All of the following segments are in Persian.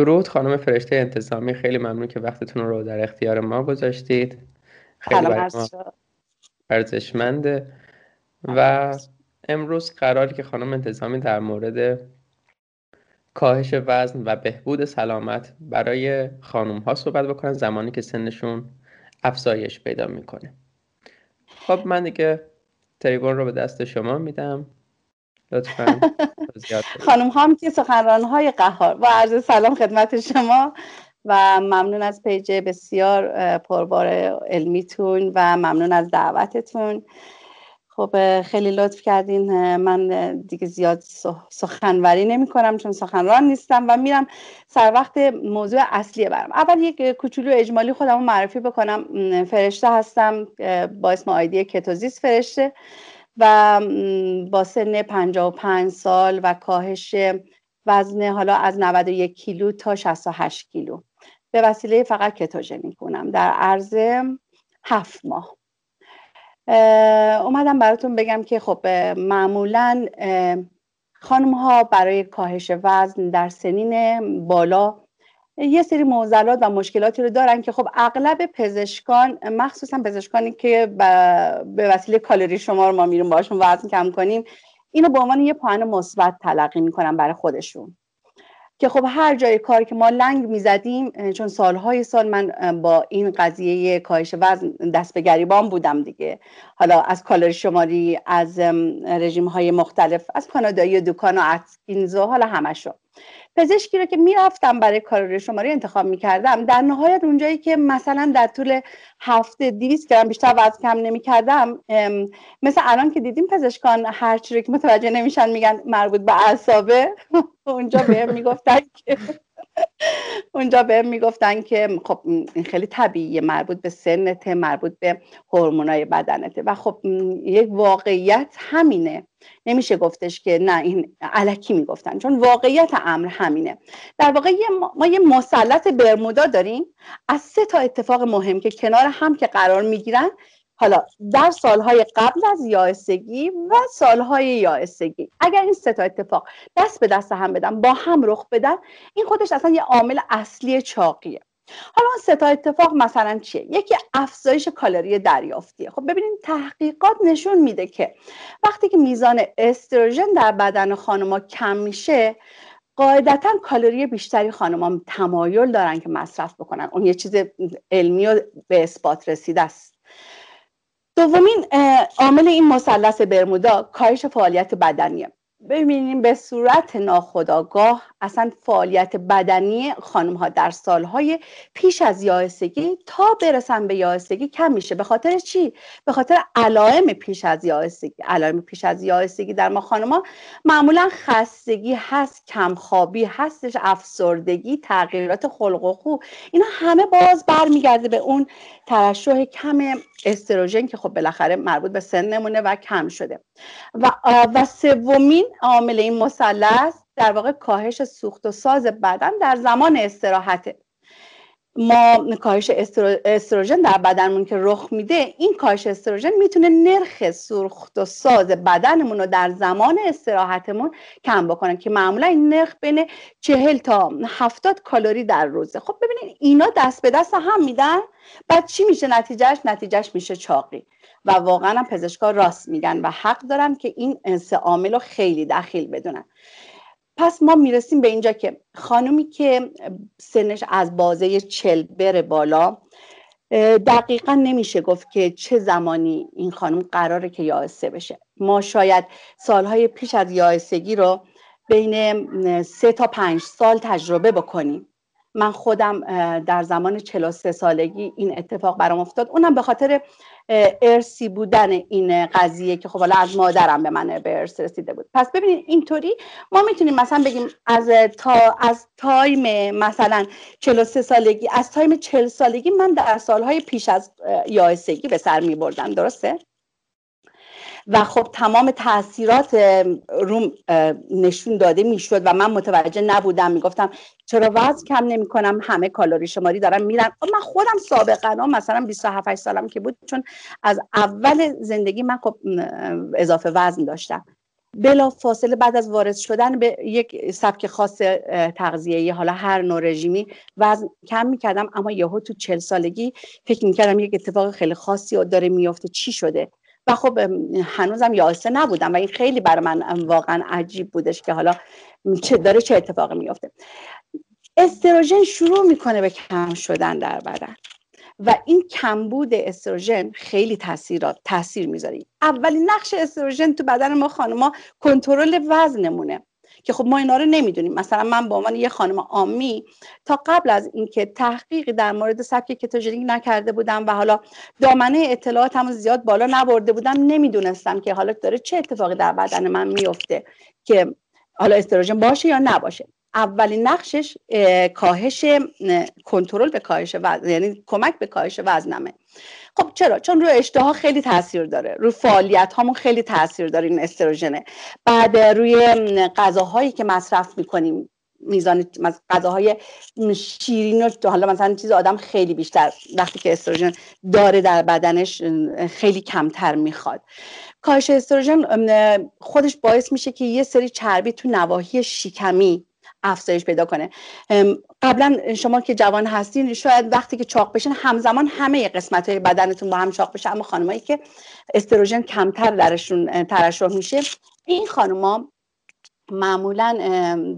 درود خانم فرشته انتظامی خیلی ممنون که وقتتون رو در اختیار ما گذاشتید. خیلی ارزشمنده. و امروز قراری که خانم انتظامی در مورد کاهش وزن و بهبود سلامت برای خانم ها صحبت بکنن زمانی که سنشون افزایش پیدا می‌کنه. خب من دیگه تریبون رو به دست شما میدم. لطفا. خانم هم که سخنران های قهار. با عرض سلام خدمت شما و ممنون از پیج بسیار پربار علمیتون و ممنون از دعوتتون. خب خیلی لطف کردین من دیگه زیاد سخنوری نمی کنم چون سخنران نیستم و میرم سر وقت موضوع اصلی برم اول یک کوچولو اجمالی خودم معرفی بکنم. فرشته هستم با اسم آیدی کتوزیس فرشته. و با سن 55 سال و کاهش وزن حالا از 91 کیلو تا 68 کیلو. به وسیله فقط کتوژنی کنم در عرض هفت ماه. اومدم براتون بگم که خب معمولا خانم ها برای کاهش وزن در سنین بالا یه سری معضلات و مشکلاتی رو دارن که خب اغلب پزشکان مخصوصا پزشکانی که به وسیله کالری شما رو ما میریم باشون وزن کم کنیم اینو به عنوان یه پوان مثبت تلقی می‌کنن برای خودشون. که خب هر جای کار که ما لنگ می‌زدیم چون سالهای سال من با این قضیه کاهش وزن دست به گریبان بودم دیگه. حالا از کالری شماری از رژیم های مختلف از کانادایی دکان و اتکینزو حالا همشو پزشکی رو که می‌رفتم برای کالری شماری انتخاب می‌کردم در نهایت اونجایی که مثلا در طول هفته دیویس گرم بیشتر وزن کم نمی‌کردم مثل الان که دیدیم پزشکان هر رو که متوجه نمیشن میگن مربوط به اعصابه اونجا بهم می‌گفتن که اونجا بهم می‌گفتن که خب این خیلی طبیعیه مربوط به سنت مربوط به هورمونای بدنته. و خب یک واقعیت همینه. نمیشه گفتش که نه این علکی می‌گفتن چون واقعیت امر همینه. در واقع ما یه مثلث برمودا داریم. از سه تا اتفاق مهم که کنار هم که قرار می‌گیرن حالا در سالهای قبل از یائسگی و سالهای یائسگی. اگر این سه تا اتفاق دست به دست هم بدن با هم رخ بدن این خودش اصلا یه عامل اصلی چاقیه. حالا اون سه تا اتفاق مثلا چیه؟ یکی افزایش کالری دریافتیه. خب ببینید تحقیقات نشون میده که وقتی که میزان استروژن در بدن خانمها کم میشه قاعدتا کالری بیشتری خانمها تمایل دارن که مصرف بکنن. اون یه چیز علمی و به اثبات رسیده است. دومین عامل این مثلث برمودا کاهش فعالیت بدنیه. ببینیم به صورت ناخودآگاه اصلا فعالیت بدنی خانم ها در سالهای پیش از یائسگی تا برسن به یائسگی کم میشه. به خاطر چی؟ به خاطر علائم پیش از یائسگی. علائم پیش از یائسگی در ما خانم ها معمولا خستگی هست کمخوابی هستش افسردگی تغییرات خلق و خو. اینا همه باز برمیگرده به اون ترشح کم استروژن که خب بالاخره مربوط به سن نمونه و کم شده. و و سومین عامل این مثلث در واقع کاهش سوخت و ساز بدن در زمان استراحته. ما کاهش استروژن در بدنمون که رخ میده این کاهش استروژن می‌تونه نرخ سوخت و ساز بدنمون رو در زمان استراحتمون کم بکنه که معمولا این نرخ بین چهل تا هفتاد کالری در روزه. خب ببینید اینا دست به دست هم میدن بعد چی میشه نتیجهش؟ نتیجهش میشه چاقی. و واقعا هم پزشکا راست میگن و حق دارن که این سه عامل رو خیلی دخیل بدونن. پس ما می‌رسیم به اینجا که خانومی که سنش از بازه چل بره بالا دقیقا نمیشه گفت که چه زمانی این خانم قراره که یائسه بشه. ما شاید سالهای پیش از یائسگی رو بین سه تا پنج سال تجربه بکنیم. من خودم در زمان 43 سالگی این اتفاق برام افتاد. اونم به خاطر ارثی بودن این قضیه که خب حالا از مادرم به من به ارث رسیده بود. پس ببینید اینطوری ما می‌تونیم مثلا بگیم از تا از time مثلا 43 سالگی از time 40 سالگی من در سالهای پیش از یائسگی به سر می بردم درسته؟ و خب تمام تاثیرات روم نشون داده می‌شد و من متوجه نبودم. می‌گفتم چرا وزن کم نمی کنم همه کالری شماری دارم میرن. من خودم سابقا مثلا 27 سالم که بود چون از اول زندگی من خب اضافه وزن داشتم. بلا فاصله بعد از وارد شدن به یک سبک خاص تغذیه‌ای حالا هر نوع رژیمی وزن کم می‌کردم. اما یهو تو چل سالگی فکر می‌کردم یک اتفاق خیلی خاصی داره میفته چی شده؟ و خب هنوزم یاسه نبودم و این خیلی برای من واقعا عجیب بودش که حالا چه داره چه اتفاقی میفته استروژن شروع می‌کنه به کم شدن در بدن و این کمبود استروژن خیلی تاثیر تاثیر می‌ذاره. اولین نقش استروژن تو بدن ما خانما کنترل وزنمونه. که خب ما اینا رو نمی‌دونیم. مثلا من به عنوان یه خانم آمی تا قبل از اینکه تحقیقی در مورد سبک کتوژنیک نکرده بودم و حالا دامنه اطلاعاتم زیاد بالا نبرده بودم نمی‌دونستم که حالا داره چه اتفاقی در بدن من میفته که حالا استروژن باشه یا نباشه. اولین نقشش کاهش کنترل به کاهش وزن یعنی کمک به کاهش وزنمه. خب چرا؟ چون روی اشتها خیلی تاثیر داره. روی فعالیت هامون خیلی تاثیر داره این استروژنه بعد روی غذاهایی که مصرف می‌کنیم میزان غذاهای شیرین و حالا مثلا چیز آدم خیلی بیشتر وقتی که استروژن داره در بدنش خیلی کمتر می‌خواد. کاهش استروژن خودش باعث میشه که یه سری چربی تو نواحی شکمی افزایش پیدا کنه. قبلا شما که جوان هستین شاید وقتی که چاق بشین همزمان همه قسمت های بدنتون با هم چاق بشه. اما خانمایی که استروژن کمتر درشون ترشح میشه این خانما معمولا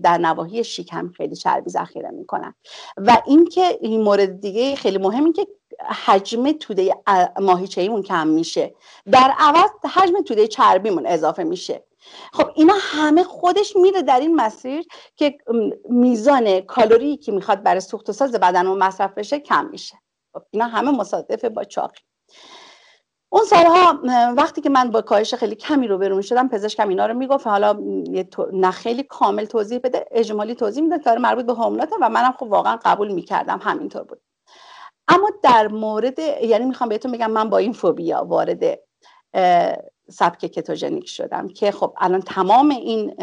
در نواحی شکم خیلی چربی ذخیره می‌کنن. و اینکه این مورد دیگه خیلی مهم که حجم توده ماهیچه‌ایمون کم میشه. در عوض حجم توده چربیمون اضافه میشه. خب اینا همه خودش میره در این مسیر که میزان کالری که می‌خواد برای سوخت و ساز بدن و مصرف بشه کم میشه. خب اینا همه مصادفه با چاقی. اون سالها وقتی که من با کاهش خیلی کمی رو برون شدم پزشکم اینا رو می‌گفت حالا نه خیلی کامل توضیح بده اجمالی توضیح میده کار مربوط به هورمونات و منم خب واقعا قبول می‌کردم همینطور بود. اما در مورد یعنی می‌خوام بهتون بگم من با این فوبیا وارد سبک کتوژنیک شدم که خب الان تمام این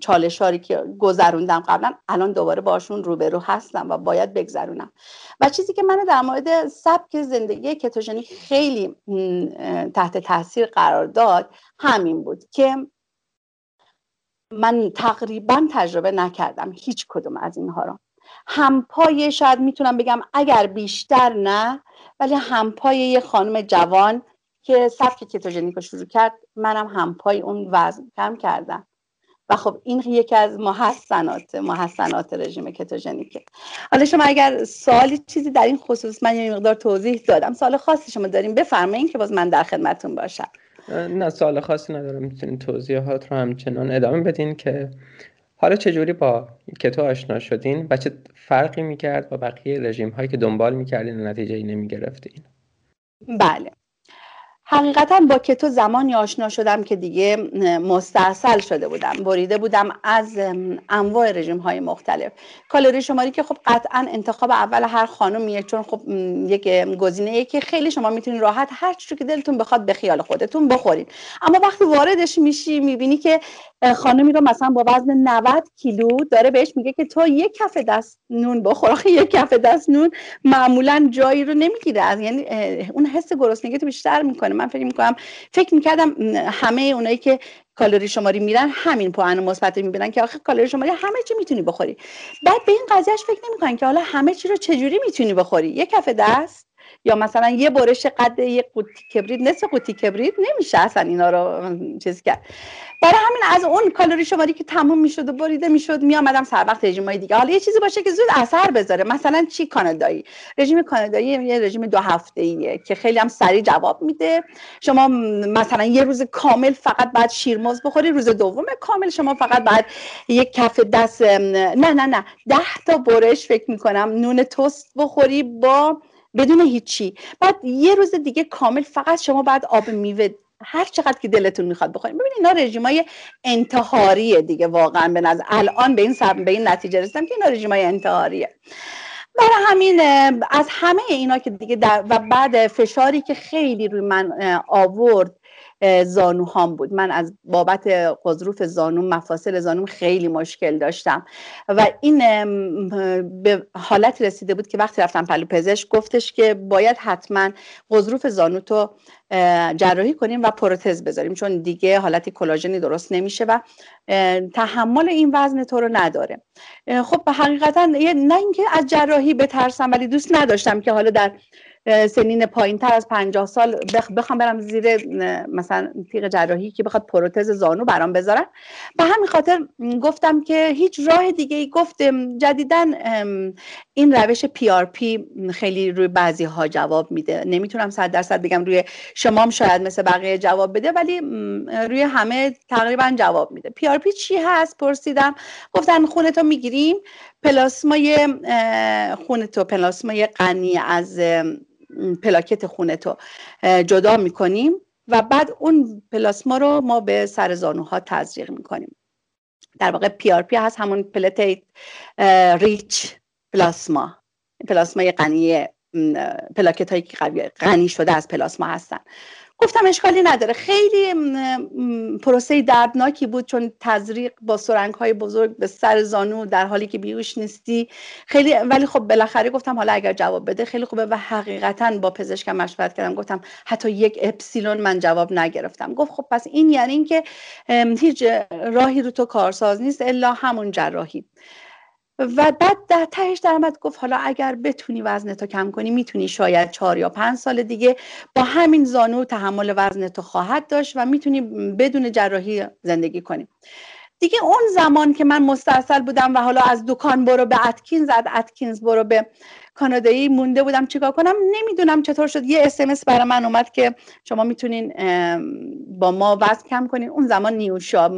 چالشاری که گذروندم قبلا الان دوباره باشون روبرو هستم و باید بگذرونم. و چیزی که من در مورد سبک زندگی کتوژنیک خیلی تحت تاثیر قرار داد همین بود که من تقریبا تجربه نکردم هیچ کدوم از اینها رو. همپای شاید می‌تونم بگم اگر بیشتر نه ولی همپای یه خانم جوان که سبک کتوژنیک رو شروع کرد منم همپای اون وزن کم کردم. و خب این یکی از محسنات محسنات رژیم کتوژنیکه حالا شما اگر سوالی چیزی در این خصوص من یه مقدار توضیح دادم. سوال خاصی شما داریم بفرمایید که باز من در خدمتتون باشم. نه سوال خاصی ندارم. می‌تونید توضیحات رو همچنان ادامه بدین که حالا چجوری با کتو آشنا شدین و چه فرقی می‌کرد با بقیه رژیم هایی که دنبال می‌کردین و نتیجه ای نمی‌گرفتین؟ بله. حقیقتا با کتو زمانی آشنا شدم که دیگه مستاصل شده بودم بریده بودم از انواع رژیم های مختلف. کالری شماری که خب قطعا انتخاب اول هر خانمیه چون خب یک گزینه که خیلی شما می‌تونید راحت هر چیزی که دلتون بخواد به خیال خودتون بخورید اما وقتی واردش میشی می‌بینی که خانمی رو مثلا با وزن 90 کیلو داره بهش میگه که تو یک کف دست نون بخور. یک کف دست نون معمولا جایی رو نمی‌گیره. یعنی اون حس گرسنگی تو بیشتر می‌کنه. من فکر می‌کنم فکر می‌کردم همه اونایی که کالری شماری میرن همین پوئن مثبت می‌بینن که آخه کالری شماری همه چی می‌تونی بخوری. بعد به این قضیهش فکر نمی‌کنن که حالا همه چی رو چجوری می‌تونی بخوری؟ یک کف دست. یا مثلا یه برش قد یه قوطی کبریت نصف قوطی کبریت نمیشه اصلا اینا رو چیز کرد. برای همین از اون کالری شماری که تموم می‌شد و بریده می‌شد میآمدم سر وقت رژیمای دیگه. حالا یه چیزی باشه که زود اثر بذاره. مثلا چی؟ کانادایی. رژیم کانادایی یه رژیم دو هفته ایه که خیلی هم سریع جواب میده. شما مثلا یه روز کامل فقط بعد شیرماز بخوری روز دوم کامل شما فقط بعد یک کف دست نه نه نه. ده تا برش فکر می‌کنم نون توست بخوری با بدون هیچی. بعد یه روز دیگه کامل فقط شما بعد آب میوه هر چقدر که دلتون می‌خواد بخورید. ببینید اینا رژیمای انتحاریه دیگه واقعا به نظر الان به این سب... به این نتیجه رسیدم که اینا رژیمای انتحاریه. برای همین از همه اینا که دیگه و بعد فشاری که خیلی روی من آورد زانوهام بود. من از بابت قضروف زانو مفاصل زانوم خیلی مشکل داشتم. و این به حالت رسیده بود که وقتی رفتم پلو پزشک گفتش که باید حتما قضروف زانو تو جراحی کنیم و پروتز بذاریم چون دیگه حالت کلاژنی درست نمیشه و تحمل این وزن تو رو نداره. خب حقیقتا نه اینکه از جراحی بترسم ولی دوست نداشتم که حالا در سنین پایین تر از پنجاه سال بخوام برم زیر مثلا تیغ جراحی که بخواد پروتز زانو برام بذارن. به همین خاطر گفتم که هیچ راه دیگه ای گفتم. جدیدا این روش PRP خیلی روی بعضی ها جواب میده. نمی‌تونم صد درصد بگم روی شمام شاید مثل بقیه جواب بده ولی روی همه تقریبا جواب میده. PRP چی هست؟ پرسیدم. گفتن خونتو می‌گیریم. پلاسمای خونتو پلاسمای غنی از پلاکت خونتو جدا می‌کنیم و بعد اون پلاسما رو ما به سر زانوها تزریق می‌کنیم. در واقع PRP هست همون platelet-rich plasma. پلاسمای غنی پلاکت هایی که غنی شده از پلاسما هستن. گفتم اشکالی نداره. خیلی پروسه دردناکی بود چون تزریق با سرنگ های بزرگ به سر زانو در حالی که بیوش نیستی. خیلی ولی خب بالاخره گفتم حالا اگر جواب بده خیلی خوبه و حقیقتا با پزشکم مشورت کردم. گفتم حتی یک اپسیلون من جواب نگرفتم. گفت خب پس این یعنی اینکه هیچ راهی رو تو کارساز نیست الا همون جراحی. و بعد در تهش درآمد گفت حالا اگر بتونی وزن تو کم کنی می‌تونی شاید چهار یا پنج سال دیگه با همین زانو تحمل وزن تو خواهد داشت و می‌تونی بدون جراحی زندگی کنی. دیگه اون زمان که من مستاصل بودم و حالا از دکان برو به اتکینز از اتکینز برو به کانادایی مونده بودم چیکار کنم؟ نمی‌دونم چطور شد. یه اسمس برای من اومد که شما می‌تونین با ما وزن کم کنین. اون زمان نیوشا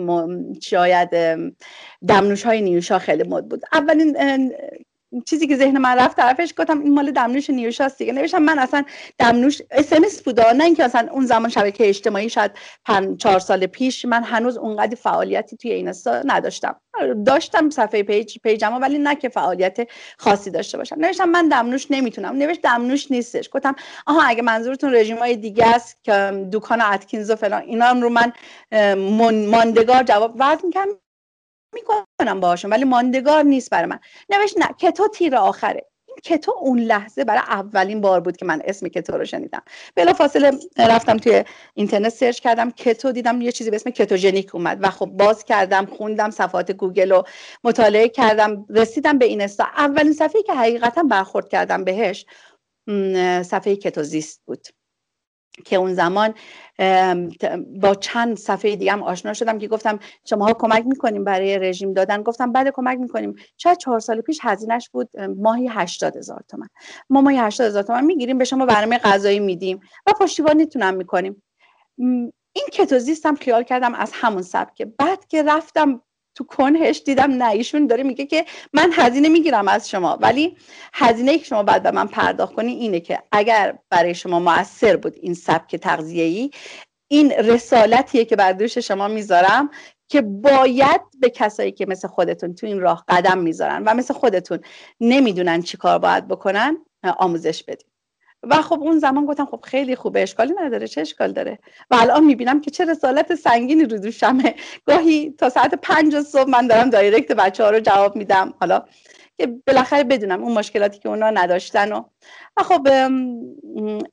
شاید دمنوش های نیوشا خیلی مد بود. اولین چیزی که ذهن من رفت طرفش گفتم این مال دمنوش نیوشاست دیگه. نوشتم من اصلا دمنوش اس بود نه اینکه اصلا اون زمان شبکه اجتماعی شاید پنج چهار سال پیش من هنوز اونقدر فعالیتی توی این نداشتم. داشتم صفحه page page م ولی نه که فعالیت خاصی داشته باشم. نوشتم من دمنوش نمی‌تونم. نوشت دمنوش نیستش. گفتم آها اگه منظورتون رژیم های دیگه است که دوکان اتکینز و فلان اینا رو من ماندگار جواب وزن کم می‌کنم باهاشون ولی ماندگار نیست برای من. نوشت نه کتو تیر آخره. این کتو اون لحظه برای اولین بار بود که من اسم کتو رو شنیدم. بلا فاصله رفتم توی اینترنت search کردم کتو دیدم یه چیزی به اسم کتوژنیک اومد و خب باز کردم خوندم صفحات گوگل رو مطالعه کردم رسیدم به اینستا اولین صفحه که حقیقتا برخورد کردم بهش صفحه کتوزیست بود. که اون زمان با چند صفحه دیگه هم آشنا شدم که گفتم شماها کمک می‌کنیم برای رژیم دادن. گفتم بعد کمک می‌کنیم. شاید چهار سال پیش هزینهش بود ماهی هشتاد هزار تومن. ما ماهی هشتاد هزار تومن می‌گیریم به شما برنامه غذایی میدیم و پشتیبانیتون می‌کنیم. این کتوزیستم خیال کردم از همون سبکه. بعد که رفتم تو کنهش دیدم نه ایشون داره میگه که من هزینه می‌گیرم از شما ولی هزینه که شما باید به من پرداخت کنی اینه که اگر برای شما موثر بود این سبک تغذیه‌ای این رسالتیه که بر دوش شما می‌ذارم که باید به کسایی که مثل خودتون تو این راه قدم می‌ذارن و مثل خودتون نمی‌دونن چی کار باید بکنن آموزش بدید و خب اون زمان گفتم خب خیلی خوبه اشکالی نداره چه اشکال داره؟ و الان می‌بینم که چه رسالت سنگینی رو دوشمه. گاهی تا ساعت پنج صبح من دارم دایرکت بچه ها رو جواب میدم. حالا که بالاخره بدونم اون مشکلاتی که اونا نداشتن و و خب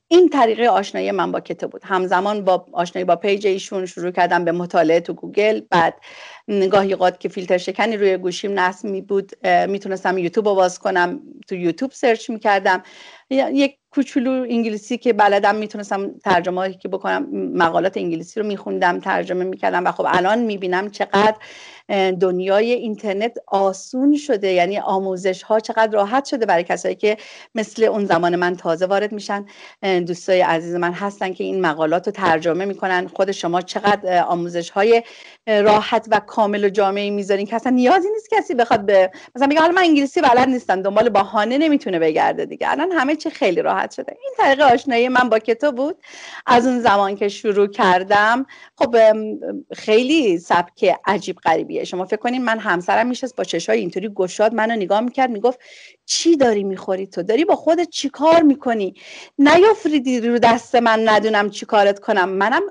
این طریقه آشنایی من با کتو بود. همزمان با آشنایی با page ایشون شروع کردم به مطالعه تو گوگل. بعد گاهی اوقات که فیلتر شکنی روی گوشیم نصب می بود می‌تونستم یوتیوب رو باز کنم تو یوتیوب search می‌کردم یک کوچولو انگلیسی که بلدم می‌تونستم ترجمه که بکنم مقالات انگلیسی رو میخوندم ترجمه می‌کردم و خب الان می‌بینم چقدر دنیای اینترنت آسون شده یعنی آموزش ها چقدر راحت شده برای کسایی که مثل اون زمان من تازه وارد میشن دوستای عزیز من هستن که این مقالات رو ترجمه می‌کنن. خود شما چقدر آموزش های راحت و کامل و جامعی می‌ذارین که اصلا نیازی نیست کسی بخواد به مثلا میگه حالا من انگلیسی بلد نیستم دنبال بهانه نمی‌تونه بگرده دیگه. الان همه چی خیلی راحت شده. این طریق آشنایی من با کتاب بود. از اون زمان که شروع کردم خب خیلی سبک عجیب غریبیه. شما فکر کنین من همسرم میشست با چشای اینطوری گشاد منو نگاه می‌کرد می‌گفت چی داری می‌خوری تو؟ داری با خودت چیکار می‌کنی؟ نیافریدی رو دست من ندونم چیکارت کنم. منم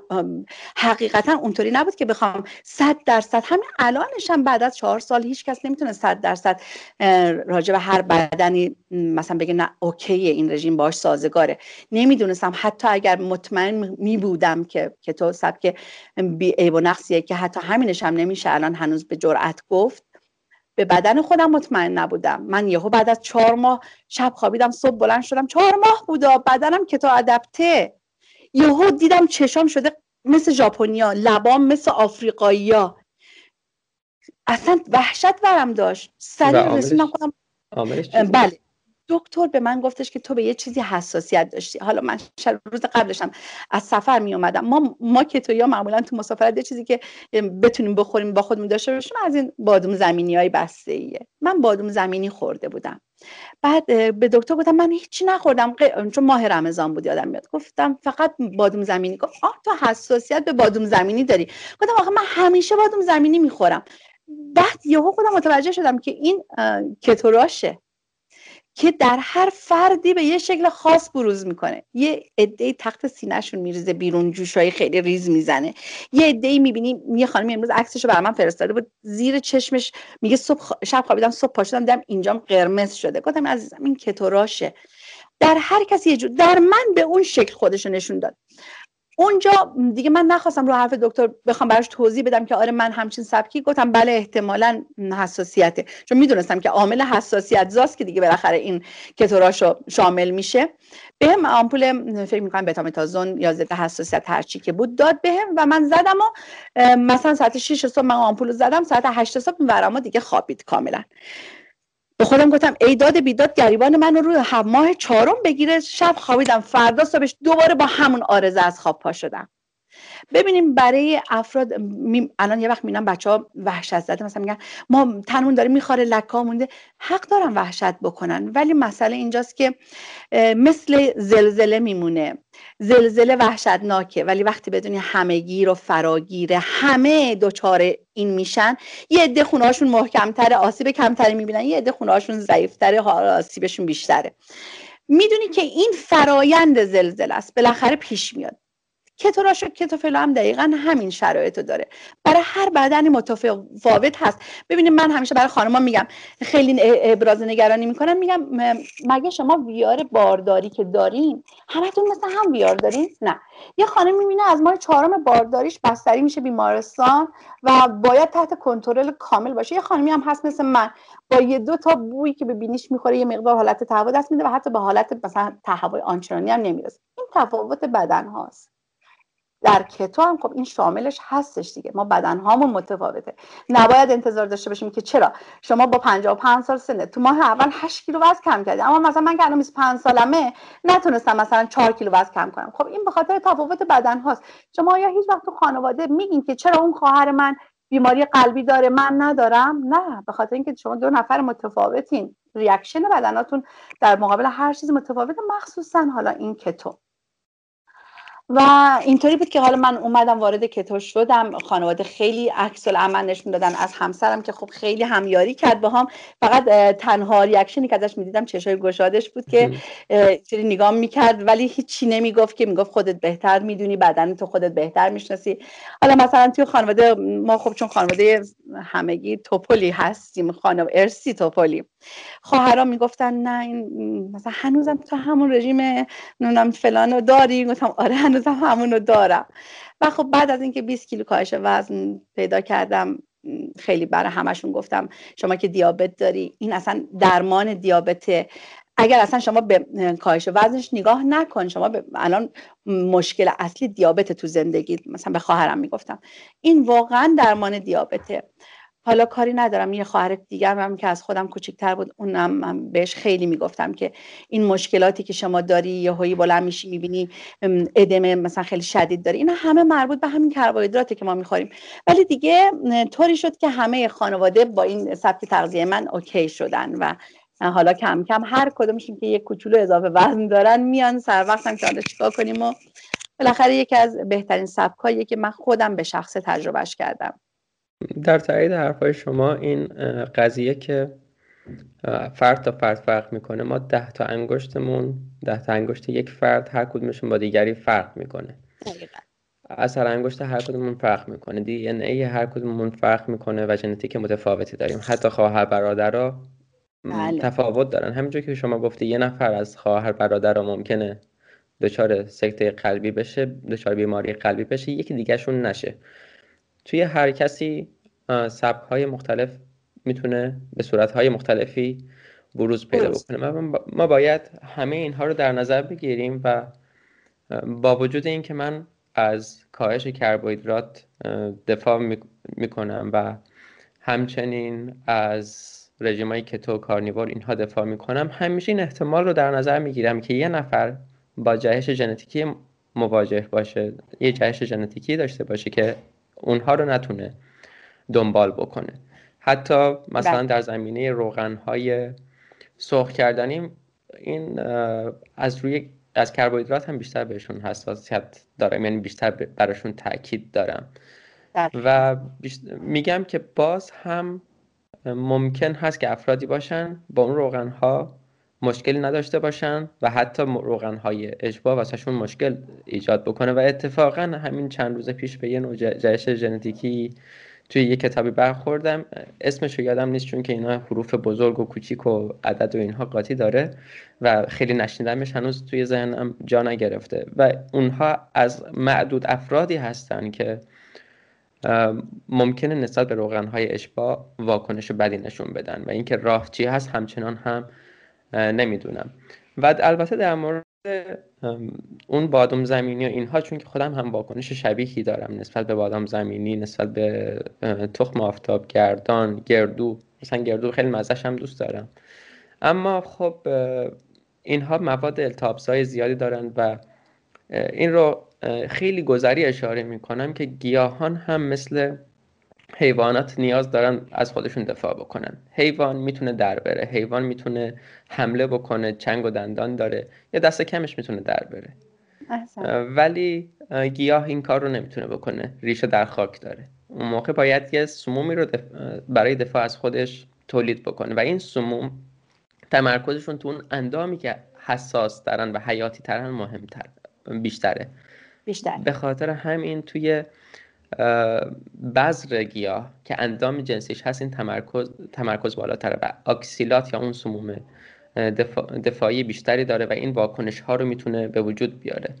حقیقتا اونطوری نبود که بخوام صد درصد. همین الانشم بعد از چهار سال هیچ کس نمی‌تونه صد درصد راجع به هر بدنی مثلا بگه نه اوکی این رژیم باش سازگاره. نمی‌دونستم حتی اگر مطمئن می بودم که که تو سبک بی عیب و نقصیه که حتی همینش هم نمیشه. الان هنوز به جرأت گفت. به بدن خودم مطمئن نبودم. من یهو بعد از چهار ماه شب خوابیدم صبح بلند شدم. چهار ماه بودا بدنم که تا ادپته. یهو دیدم چشام شده مثل ژاپنیا لبام مثل آفریقایی‌ها. اصلا وحشت برم داشت. سریع رسیدم خودم بله. دکتر به من گفتش که تو به یه چیزی حساسیت داشتی. حالا من روز قبلشم از سفر می اومدم ما ما که تو یا معمولا تو مسافرت یه چیزی که بتونیم بخوریم با خودمون داشته باشیم از این بادوم زمینی های بسته ایه من بادوم زمینی خورده بودم. بعد به دکتر گفتم من هیچی نخوردم. چون ماه رمضان بود یادم میاد. گفتم فقط بادوم زمینی. گفت آه تو حساسیت به بادوم زمینی داری. گفتم آخه من همیشه بادوم زمینی می‌خورم. بعد یهو خودم متوجه شدم که این کتوراشه که در هر فردی به یه شکل خاص بروز می‌کنه. یه عده تخت سینهشون میریزه بیرون جوشای خیلی ریز می‌زنه. یه عده می‌بینی یه خانمی امروز عکسشو برای من فرستاده بود. زیر چشمش میگه صبح شب خوابیدم صبح پاشدم دیدم اینجام قرمز شده. گفتم عزیزم این کتوراشه. در هر کسی یه جور در من به اون شکل خودشو نشون داد. اونجا دیگه من نخواستم رو حرف دکتر بخوام براش توضیح بدم که آره من همچین سبکی گفتم بله احتمالا حساسیته. چون می‌دونستم که عامل حساسیت زاست که دیگه بالاخره این کتوراشو شامل میشه. بهم آمپول فکر می‌کنم بتامتازون یا ضد حساسیت هرچی که بود داد بهم و من زدم و مثلا ساعت 6 صبح من آمپول زدم ساعت 8 صبح ورما دیگه خوابید کاملا. به خودم گفتم ای داد بیداد گریبان من رو رو ماه چهارم بگیره شب خوابیدم فردا صبحش دوباره با همون آرزه از خواب پا شدم. ببینیم برای افراد الان یه وقت می‌بینم بچه ها وحشت زده مثلا میگن ما تنمون داره میخواره لکا مونده. حق دارن وحشت بکنن ولی مسئله اینجاست که مثل زلزله میمونه. زلزله وحشتناکه ولی وقتی بدونی همگیر و فراگیره همه دچار این میشن. یه عده خونهاشون محکمتره آسیب کمتری می‌بینن یه عده خونهاشون ضعیفتره آسیبشون بیشتره. می‌دونی که این فرایند زلزله است بالاخره پیش میاد. کتوراش و کتوفلو هم دقیقا همین شرایط داره. برای هر بدنی متفاوت هست. ببینید من همیشه برای خانمان میگم خیلی ابراز نگرانی می‌کنم. میگم مگه شما ویار بارداری که دارین همتون مثل هم ویار دارین؟ نه. یه خانم می‌بینه از ماه چهارم بارداریش بستری میشه بیمارستان و باید تحت کنترل کامل باشه. یه خانمی هم هست مثل من. با یه دو تا بویی که به بینیش می‌خوره یه مقدار حالت تهوع دست میده و حتی به حالت مثلا تهوع آنچنانی هم نمی‌رسه. این تفاوت بدن هاست. در کتو هم خب این شاملش هستش دیگه. ما بدن هامون متفاوته. نباید انتظار داشته باشیم که چرا؟ شما با 55 سال سنه تو ماه اول 8 کیلو وزن کم کردی. اما مثلا من که الان 25 سالمه نتونستم مثلا 4 کیلو وزن کم کنم. خب این به خاطر تفاوت بدن هاست. شما یا هیچ وقت تو خانواده میگین که چرا اون خواهر من بیماری قلبی داره من ندارم؟ نه. به خاطر اینکه شما دو نفر متفاوتین. reaction بدناتون در مقابل هر چیز متفاوت مخصوصا حالا این کتو. و اینطوری بود که حالا من اومدم وارد کتو شدم. خانواده خیلی عکس العمل نشون دادن از همسرم که خب خیلی همیاری کرد با هم فقط تنها ریاکشنی که ازش می‌دیدم چشای گشادش بود که سری نگاه می‌کرد ولی هیچی نمی‌گفت که می‌گفت خودت بهتر می‌دونی بدن تو خودت بهتر می‌شناسی. حالا مثلا توی خانواده ما خب چون خانواده همگی توپولی هستیم خانواده ارسی توپولی خواهرام می‌گفتن نه این مثلا هنوزم تو همون رژیم نونم فلانو داری. گفتم آره هنوزم همونو دارم. و خب بعد از اینکه 20 کیلو کاهش وزن پیدا کردم خیلی برای همشون گفتم شما که دیابت داری این اصلا درمان دیابت اگر اصلا شما به کاهش وزنش نگاه نکن شما به الان مشکل اصلی دیابت تو زندگی مثلا به خواهرم می‌گفتم. این واقعا درمان دیابته. حالا کاری ندارم. یه خواهر دیگه هم که از خودم کوچکتر بود اونم بهش خیلی می‌گفتم که این مشکلاتی که شما داری یه هایی بلند میشی می‌بینی ادمه مثلا خیلی شدید داری اینا همه مربوط به همین کربوهیدراته که ما می‌خوریم. ولی دیگه طوری شد که همه خانواده با این سبک تغذیه من اوکی شدن و حالا کم کم هر کدومشون که یه کوچولو اضافه وزن دارن میان سر وقتم که حالا چیکار کنیم و بالاخره یکی از بهترین سبکاییه که من خودم به شخص تجربهش کردم. در تایید حرفای شما این قضیه که فرد تا فرد فرق می‌کنه ما ده تا انگشتمون ده تا انگشت یک فرد هر کدومشون با دیگری فرق می‌کنه. اثر انگشت هر کدومون فرق می‌کنه. دی ان ای هر کدوممون فرق می‌کنه و ژنتیک متفاوتی داریم. حتی خواهر برادرها بله. تفاوت دارن. همینجور که شما گفتی یه نفر از خواهر برادرها ممکنه دچار سکته قلبی بشه دچار بیماری قلبی بشه یکی دیگهشون نشه. توی هر کسی سبک های مختلف می‌تونه به صورت های مختلفی بروز پیدا بکنه. ما باید همه اینها رو در نظر بگیریم و با وجود اینکه من از کاهش کربوهیدرات دفاع می‌کنم و همچنین از رژیمای کتو کارنیور اینها دفاع می‌کنم همیشه این احتمال رو در نظر می‌گیرم که یه نفر با جهش ژنتیکی مواجه باشه یه جهش ژنتیکی داشته باشه که اونها رو نتونه دنبال بکنه. حتی مثلا بله. در زمینه روغنهای سرخ کردنی این از روی از کربوهیدرات هم بیشتر بهشون حساسیت دارم. یعنی بیشتر براشون تاکید دارم. و میگم که باز هم ممکن هست که افرادی باشن با اون روغن ها مشکلی نداشته باشن و حتی روغن های اشباه واسهشون مشکل ایجاد بکنه. و اتفاقا همین چند روز پیش به یه نوع جهش ژنتیکی توی یه کتابی برخوردم. اسمش رو یادم نیست چون که اینا حروف بزرگ و کوچیک و عدد و اینها قاطی داره و خیلی نشنیدمش هنوز توی ذهنم جا نگرفته. و اونها از معدود افرادی هستن که ممکنه نسبت به روغنهای اشبا واکنش بدی نشون بدن. و اینکه راه چی هست همچنان هم نمی‌دونم. و البته در مورد اون بادام زمینی و اینها چون که خودم هم واکنش شبیهی دارم نسبت به بادام زمینی نسبت به تخم آفتاب گردان گردو. مثلا گردو خیلی مزش هم دوست دارم. اما خب اینها مواد التهابزای زیادی دارند و این رو خیلی گذری اشاره می‌کنم که گیاهان هم مثل حیوانات نیاز دارن از خودشون دفاع بکنن. حیوان می‌تونه در بره. حیوان می‌تونه حمله بکنه. چنگ و دندان داره. یا دست کمش می‌تونه در بره. ولی گیاه این کار رو نمی‌تونه بکنه. ریشه در خاک داره. اون موقع باید یه سمومی رو برای دفاع از خودش تولید بکنه. و این سموم تمرکزشون تو اون اندامی که حساس دارن و حیاتی ترن مهمتر بیشتره. بیشتر به خاطر همین توی بذر گیاه که اندام جنسیش هست این تمرکز تمرکز بالاتره و اکسیلات یا اون سموم دفاعی بیشتری داره و این واکنش ها رو می‌تونه به وجود بیاره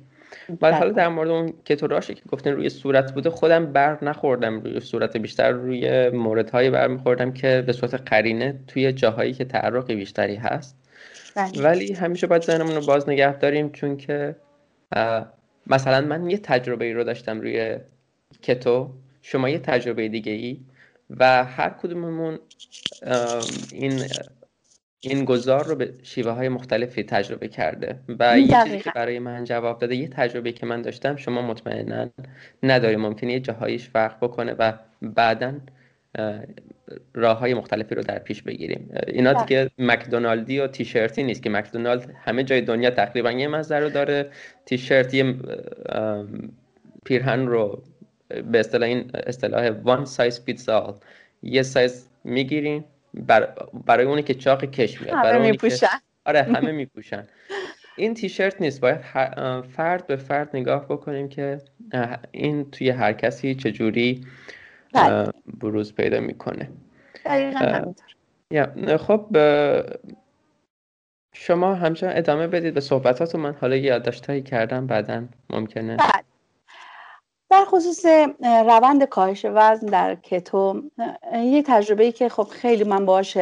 بعد حالا در مورد اون کتوراشی که گفتین روی صورت بوده خودم بر نخوردم روی صورت بیشتر روی موردهایی بر میخوردم که به صورت قرینه توی جاهایی که تعرق بیشتری هست بله. ولی همیشه باید ذهنمون رو باز نگه داریم چون که مثلا من یه تجربه ای رو داشتم روی کتو شما یه تجربه دیگه ای و هر کدوممون این این گذار رو به شیوه های مختلفی تجربه کرده و یه چیزی که برای من جواب داده یه تجربه که من داشتم شما مطمئنا نداری ممکنه یه جاهایش فرق بکنه و بعدا راه های مختلفی رو در پیش بگیریم. اینا بله. دیگه مکدونالدی و تیشرتی نیست که مکدونالد همه جای دنیا تقریبا یه مزه رو داره. تیشرت یه پیرهن رو به اصطلاح این اصطلاح size fits all. یه سایز می‌گیریم برای اونی که چاق کش میاد برای میپوشن. آره همه میپوشن. این تیشرت نیست. باید فرد به فرد نگاه بکنیم که این توی هر کسی چجوری بله. بروز پیدا می‌کنه. خب شما همچنان ادامه بدید به صحبتاتو من حالا یادداشتهایی کردم بعدا ممکنه بله. در خصوص روند کاهش وزن در کتو یه تجربه ای که خب خیلی من باش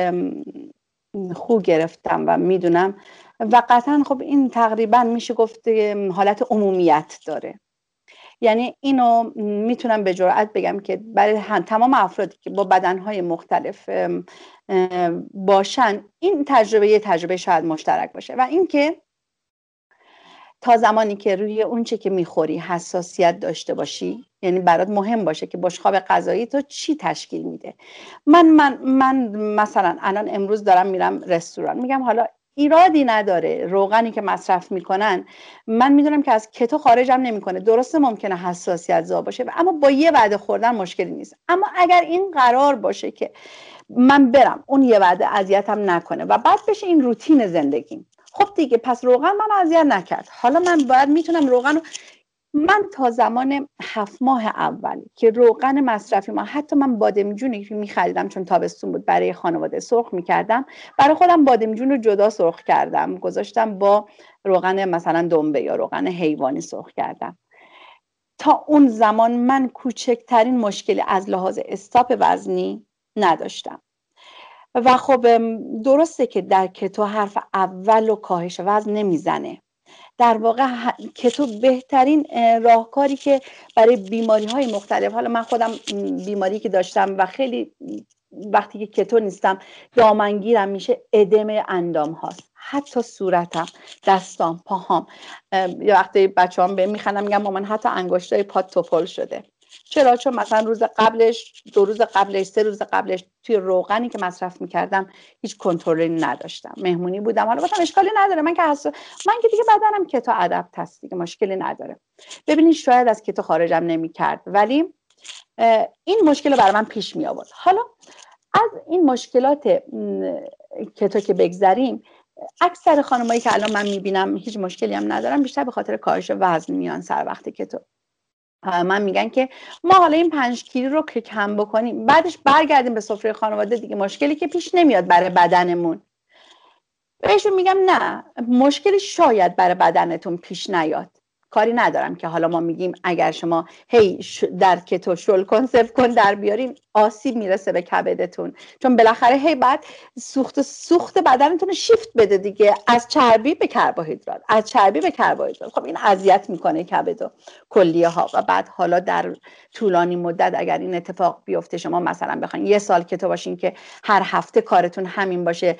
خوب گرفتم و می‌دونم و قطعا خب این تقریبا میشه گفت حالت عمومیت داره. یعنی اینو می‌تونم به جرئت بگم که برای تمام افرادی که با بدنهای مختلف باشن این تجربه یه تجربه شاید مشترک باشه. و اینکه تا زمانی که روی اونچه که می‌خوری حساسیت داشته باشی یعنی برات مهم باشه که بشقاب غذایی تو چی تشکیل میده. من من من مثلا الان امروز دارم میرم رستوران. میگم حالا ایرادی نداره روغنی که مصرف می‌کنن. من می‌دونم که از کتو خارجم نمی‌کنه. درسته ممکنه حساسیت زا باشه اما با یه وعده خوردن مشکلی نیست. اما اگر این قرار باشه که من برم اون یه وعده اذیتم نکنه و بعد بشه این روتین زندگیم. خب دیگه پس روغن من اذیت نکرد. حالا من باید می‌تونم روغن رو من تا زمان هفت ماه اول که روغن مصرفی ما حتی من بادمجونی که میخریدم چون تابستون بود برای خانواده سرخ می‌کردم. برای خودم بادمجون رو جدا سرخ کردم. گذاشتم با روغن مثلا دنبه یا روغن حیوانی سرخ کردم. تا اون زمان من کوچکترین مشکلی از لحاظ استاپ وزنی نداشتم. و خب درسته که در کتو حرف اول و کاهش وزن نمی‌زنه. در واقع کتو بهترین راهکاری که برای بیماری های مختلف حالا من خودم بیماری که داشتم و خیلی وقتی که کتو نیستم دامنگیرم میشه ادم اندام هاست حتی صورتم دستام پاهام. یا وقتی بچه هم به میخندم میگم من حتی انگشتای پات توپل شده. چرا؟ چون مثلا روز قبلش دو روز قبلش سه روز قبلش توی روغنی که مصرف می‌کردم هیچ کنترلی نداشتم. مهمونی بودم. حالا مثلا اشکالی نداره. من که من که دیگه بدنم کتو ادپت هست دیگه. مشکلی نداره. ببینید شاید از کتو خارجم نمی‌کرد. ولی این مشکل برای من پیش می آورد حالا از این مشکلات کتو که بگذریم اکثر خانمایی که الان من می‌بینم هیچ مشکلی هم ندارم بیشتر به خاطر کاهش وزن میان سر وقت کتو. من میگن که ما حالا این پنج کیلو رو که کم بکنیم بعدش برگردیم به سفره خانواده دیگه. مشکلی که پیش نمیاد برای بدنمون. بهشون میگم نه مشکلی شاید برای بدنتون پیش نیاد. کاری ندارم که حالا ما میگیم اگر شما هی در کتو شل کن کن در بیارین آسیب می‌رسه به کبدتون. چون بالاخره هی بعد سوخت سوخت بدنتون شیفت بده دیگه. از چربی به کربوهیدرات. از چربی به کربوهیدرات. خب این اذیت می‌کنه کبد و کلیه ها و بعد حالا در طولانی مدت اگر این اتفاق بیفته شما مثلا بخواین یه سال کتو باشین که هر هفته کارتون همین باشه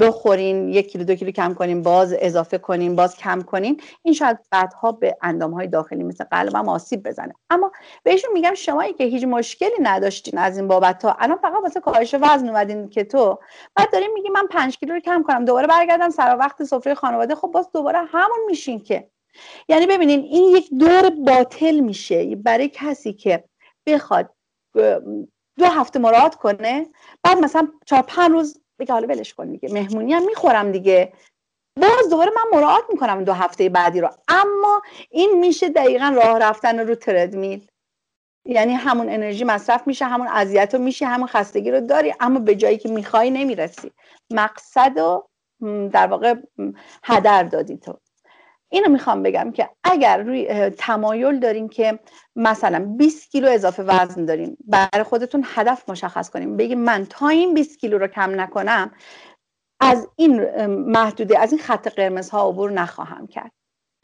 بخورین یک کیلو دو کیلو کم کنین باز اضافه کنین باز کم کنین این شاید بعدها به اندام های داخلی مثل قلبم آسیب بزنه. اما بهشون میگم شمایی که هیچ مشکلی نداشتین از این بابت ها الان فقط واسه کاهش وزن اومدین که تو. بعد داریم میگی من پنج کیلو رو کم کنم دوباره برگردم سر وقت سفره خانواده. خب باز دوباره همون میشین که. یعنی ببینین این یک دور باطل میشه. برای کسی که بخواد دو هفته مراحت کنه بعد مثلا چهار پنج روز بگه حالا ولش کن دیگه. مهمونی هم می‌خورم دیگه. باز دوباره من مراعات می‌کنم دو هفته بعدی رو. اما این میشه دقیقا راه رفتن رو تردمیل. یعنی همون انرژی مصرف میشه همون اذیت رو میشه همون خستگی رو داری اما به جایی که می‌خوای نمی‌رسی. مقصد رو در واقع هدر دادی تو. اینو می‌خوام بگم که اگر روی تمایل دارین که مثلا 20 کیلو اضافه وزن دارین برای خودتون هدف مشخص کنیم. بگیم من تا این 20 کیلو رو کم نکنم از این محدوده از این خط قرمز ها عبور نخواهم کرد.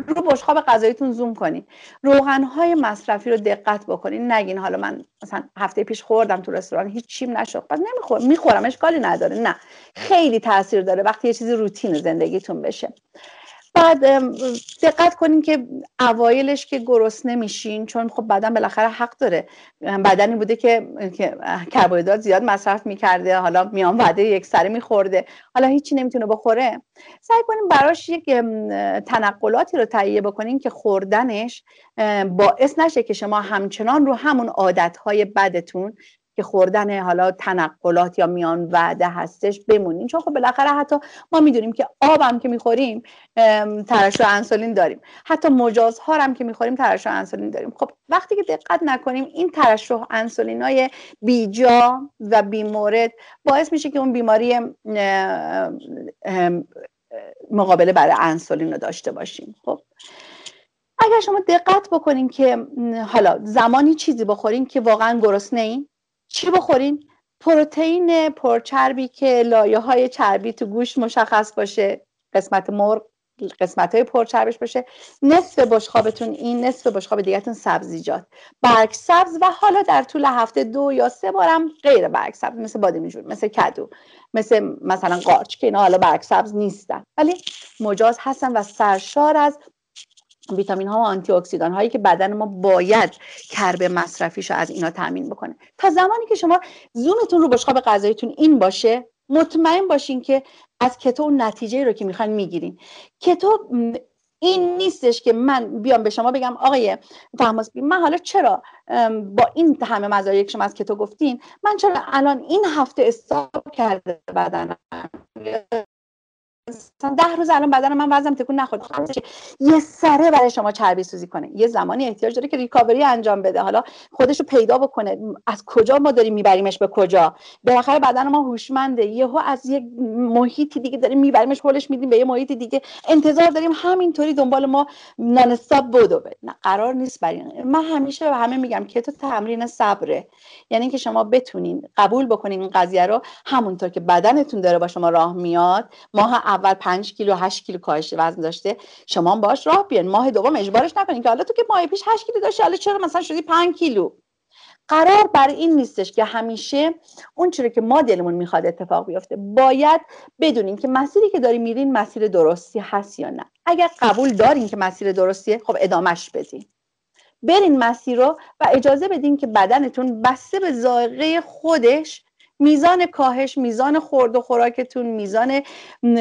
رو بشقاب غذاییتون زوم کنین روغن های مصرفی رو دقت بکنین نگین حالا من مثلا هفته پیش خوردم تو رستوران هیچ چیم نشد. بعد نمی‌خورم می‌خورم اشکالی نداره. نه. خیلی تاثیر داره. وقتی یه چیزی روتین زندگیتون بشه. بعد دقت کنین که اوایلش که گرسنه نمیشین چون خب بدن بالاخره حق داره. بدنی بوده که, کربوهیدرات زیاد مصرف می‌کرده حالا میان وعده یک سره میخورده. حالا هیچی نمی‌تونه بخوره. سعی کنین براش یک تنقلاتی رو تهیه بکنین که خوردنش باعث نشه که شما همچنان رو همون عادتهای بدتون که خوردن حالا تنقلات یا میان وعده هستش بمونیم. چون خب بالاخره حتی ما می‌دونیم که آبم که می‌خوریم ترشح انسولین داریم. حتی مجازها هم که می‌خوریم ترشح انسولین داریم. خب وقتی که دقت نکنیم این ترشح انسولین های بیجا و بیمورد باعث میشه که اون بیماری مقابله برای انسولین رو داشته باشیم. خب اگر شما دقت بکنین که حالا زمانی چیزی بخورین که واقعا گرسنه این چی بخورین پروتئین پرچربی که لایه های چربی تو گوشت مشخص باشه. قسمت مرغ قسمت های پرچربش باشه. نصف بشخابتون این نصف بشخاب دیگهتون سبزیجات برگ سبز و حالا در طول هفته دو یا سه بارم غیر برگ سبز مثل بادمجون مثل کدو مثل مثلا قارچ که اینا حالا برگ سبز نیستن. ولی مجاز هستن و سرشار از ویتامین ها و آنتی اکسیدان هایی که بدن ما باید کرب مصرفیش رو از اینا تامین بکنه. تا زمانی که شما زومتون رو بشقاب غذاییتون این باشه مطمئن باشین که از کتو نتیجه رو که می‌خواین می‌گیرین. کتو این نیستش که من بیام به شما بگم آقای فهماسبی من حالا چرا با این همه مزایای که شما از کتو گفتین من چرا الان این هفته استاب کرده بدنم؟ مثلا ده روز الان بدن من وزنم تکون نخورد. یه سره برای شما چربی سوزی کنه. یه زمانی احتیاج داره که ریکاوری انجام بده. حالا خودش رو پیدا بکنه. از کجا ما داریم میبریمش به کجا؟ بالاخره بدن ما هوشمنده. یهو از یک محیطی دیگه داریم میبریمش هولش میدیم به یه محیط دیگه. انتظار داریم همینطوری دنبال ما نان استاپ بدو نه قرار نیست برای من همیشه به همه میگم که تو تمرین صبره. یعنی که شما بتونین قبول بکنین این قضیه رو. همونطور که بدنتون داره با شما راه میاد. ماه اول 5 کیلو 8 کیلو کاهش وزن داشته. شما هم باش راه بیان ماه دوم اجبارش نکنین که حالا تو که ماه پیش 8 کیلو داشتی حالا چرا مثلا شدی 5 کیلو؟ قرار بر این نیستش که همیشه اون چیزی که ما دلمون می‌خواد اتفاق بیفته باید بدونیم که مسیری که داری میرین مسیر درستی هست یا نه. اگر قبول دارین که مسیر درستیه خب ادامش بدین. برین مسیر رو و اجازه بدین که بدنتون بسته به ذائقه خودش میزان کاهش میزان خورد و خوراکتون میزان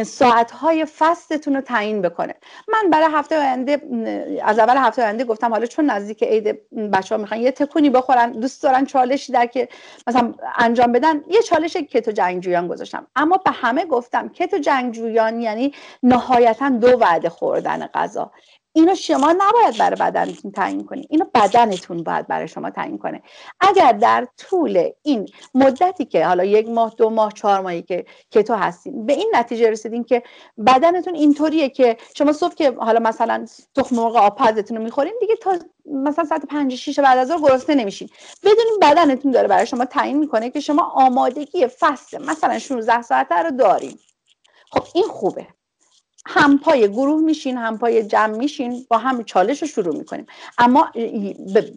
ساعتهای فستتون رو تعیین بکنه. من برای هفته آینده از اول هفته آینده گفتم حالا چون نزدیک عید بچه ها می‌خوان یه تکونی بخورن دوست دارن چالشی در که مثلا انجام بدن یه چالش کتو جنگجویان گذاشتم. اما به همه گفتم کتو جنگجویان یعنی نهایتا دو وعده خوردن غذا. اینو شما نباید برای بدنتون تعیین کنید اینو بدنتون باید برای شما تعیین کنه. اگر در طول این مدتی که حالا یک ماه دو ماه چهار ماهی که کتو هستین به این نتیجه رسیدین که بدنتون اینطوریه که شما صبح که حالا مثلا تخم مرغ آبپزتون رو می‌خورین دیگه تا مثلا ساعت 5 6 بعد از ظهر گرسنه نمیشین. بدونین بدنتون داره برای شما تعیین می‌کنه که شما آمادگی فصل مثلا 16 ساعته رو دارین. خب این خوبه. همپای گروه میشین همپای جمع میشین با هم چالش رو شروع می‌کنیم. اما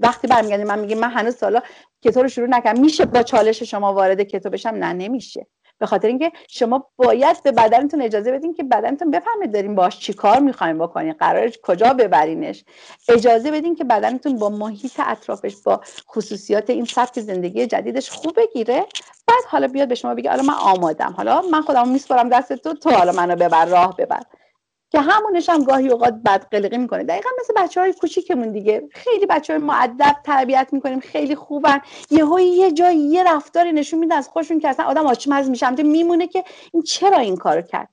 وقتی برمیگردیم من میگم من هنوز سالا کتو رو شروع نکردم. میشه با چالش شما وارد کتو بشم؟ نه نمیشه. به خاطر اینکه شما باید به بدنتون اجازه بدین که بدنتون بفهمه دارین باش چی کار می‌خوایم بکنین قرار کجا ببرینش. اجازه بدین که بدنتون با محیط اطرافش با خصوصیات این سبک زندگی جدیدش خوب بگیره. بعد حالا بیاد به شما بگه حالا من آمادم. حالا من خودم میسپارم دست تو تو حالا منو ببر راه ببر. که همونش هم گاهی اوقات بد قلقی می‌کنه. دقیقا مثل بچه های کوچیکمون دیگه. خیلی بچه های معدب تربیت می‌کنیم خیلی خوبن. یهو یه جای یه رفتاری نشون میده از خوشون که اصلا آدم آچمز میشم میمونه که این چرا این کارو کرد؟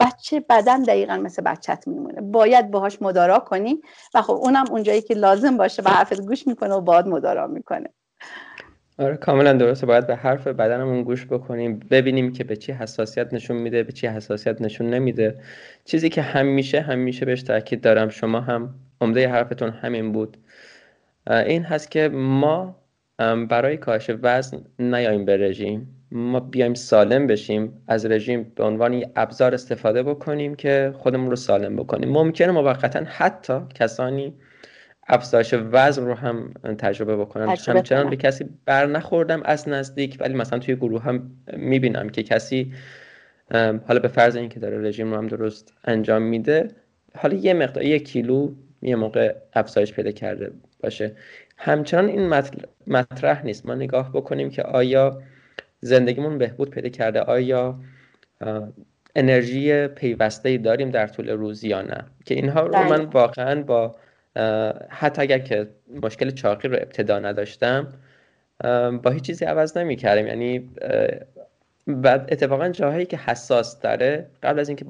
بچه بدن دقیقا مثل بچت میمونه. باید باهاش مدارا کنی و خب اونم اونجایی که لازم باشه و حرفت گوش می‌کنه و باید مدارا می‌کنه. آره کاملا درسته. باید به حرف بدنمون گوش بکنیم ببینیم که به چی حساسیت نشون میده به چی حساسیت نشون نمیده. چیزی که همیشه همیشه بهش تاکید دارم شما هم عمده حرفتون همین بود. این هست که ما برای کاهش وزن نیاییم به رژیم. ما بیایم سالم بشیم از رژیم به عنوان ابزار استفاده بکنیم که خودمون رو سالم بکنیم. ممکنه موقتا حتی کسانی افزایش وزن رو هم تجربه بکنم. همچنان به کسی بر نخوردم از نزدیک ولی مثلا توی گروه هم می‌بینم که کسی حالا به فرض اینکه داره رژیم رو هم درست انجام میده حالا یه مقدار یک کیلو یه موقع افزایش پیدا کرده باشه. همچنان این مطرح نیست. ما نگاه بکنیم که آیا زندگیمون بهبود پیدا کرده آیا انرژی پیوسته داریم در طول روز یا نه. که اینها رو من واقعا با حتی اگر که مشکل چاقی رو ابتدا نداشتم با هیچ چیزی عوض نمی کردم یعنی بعد اتفاقا جاهایی که حساس داره قبل از اینکه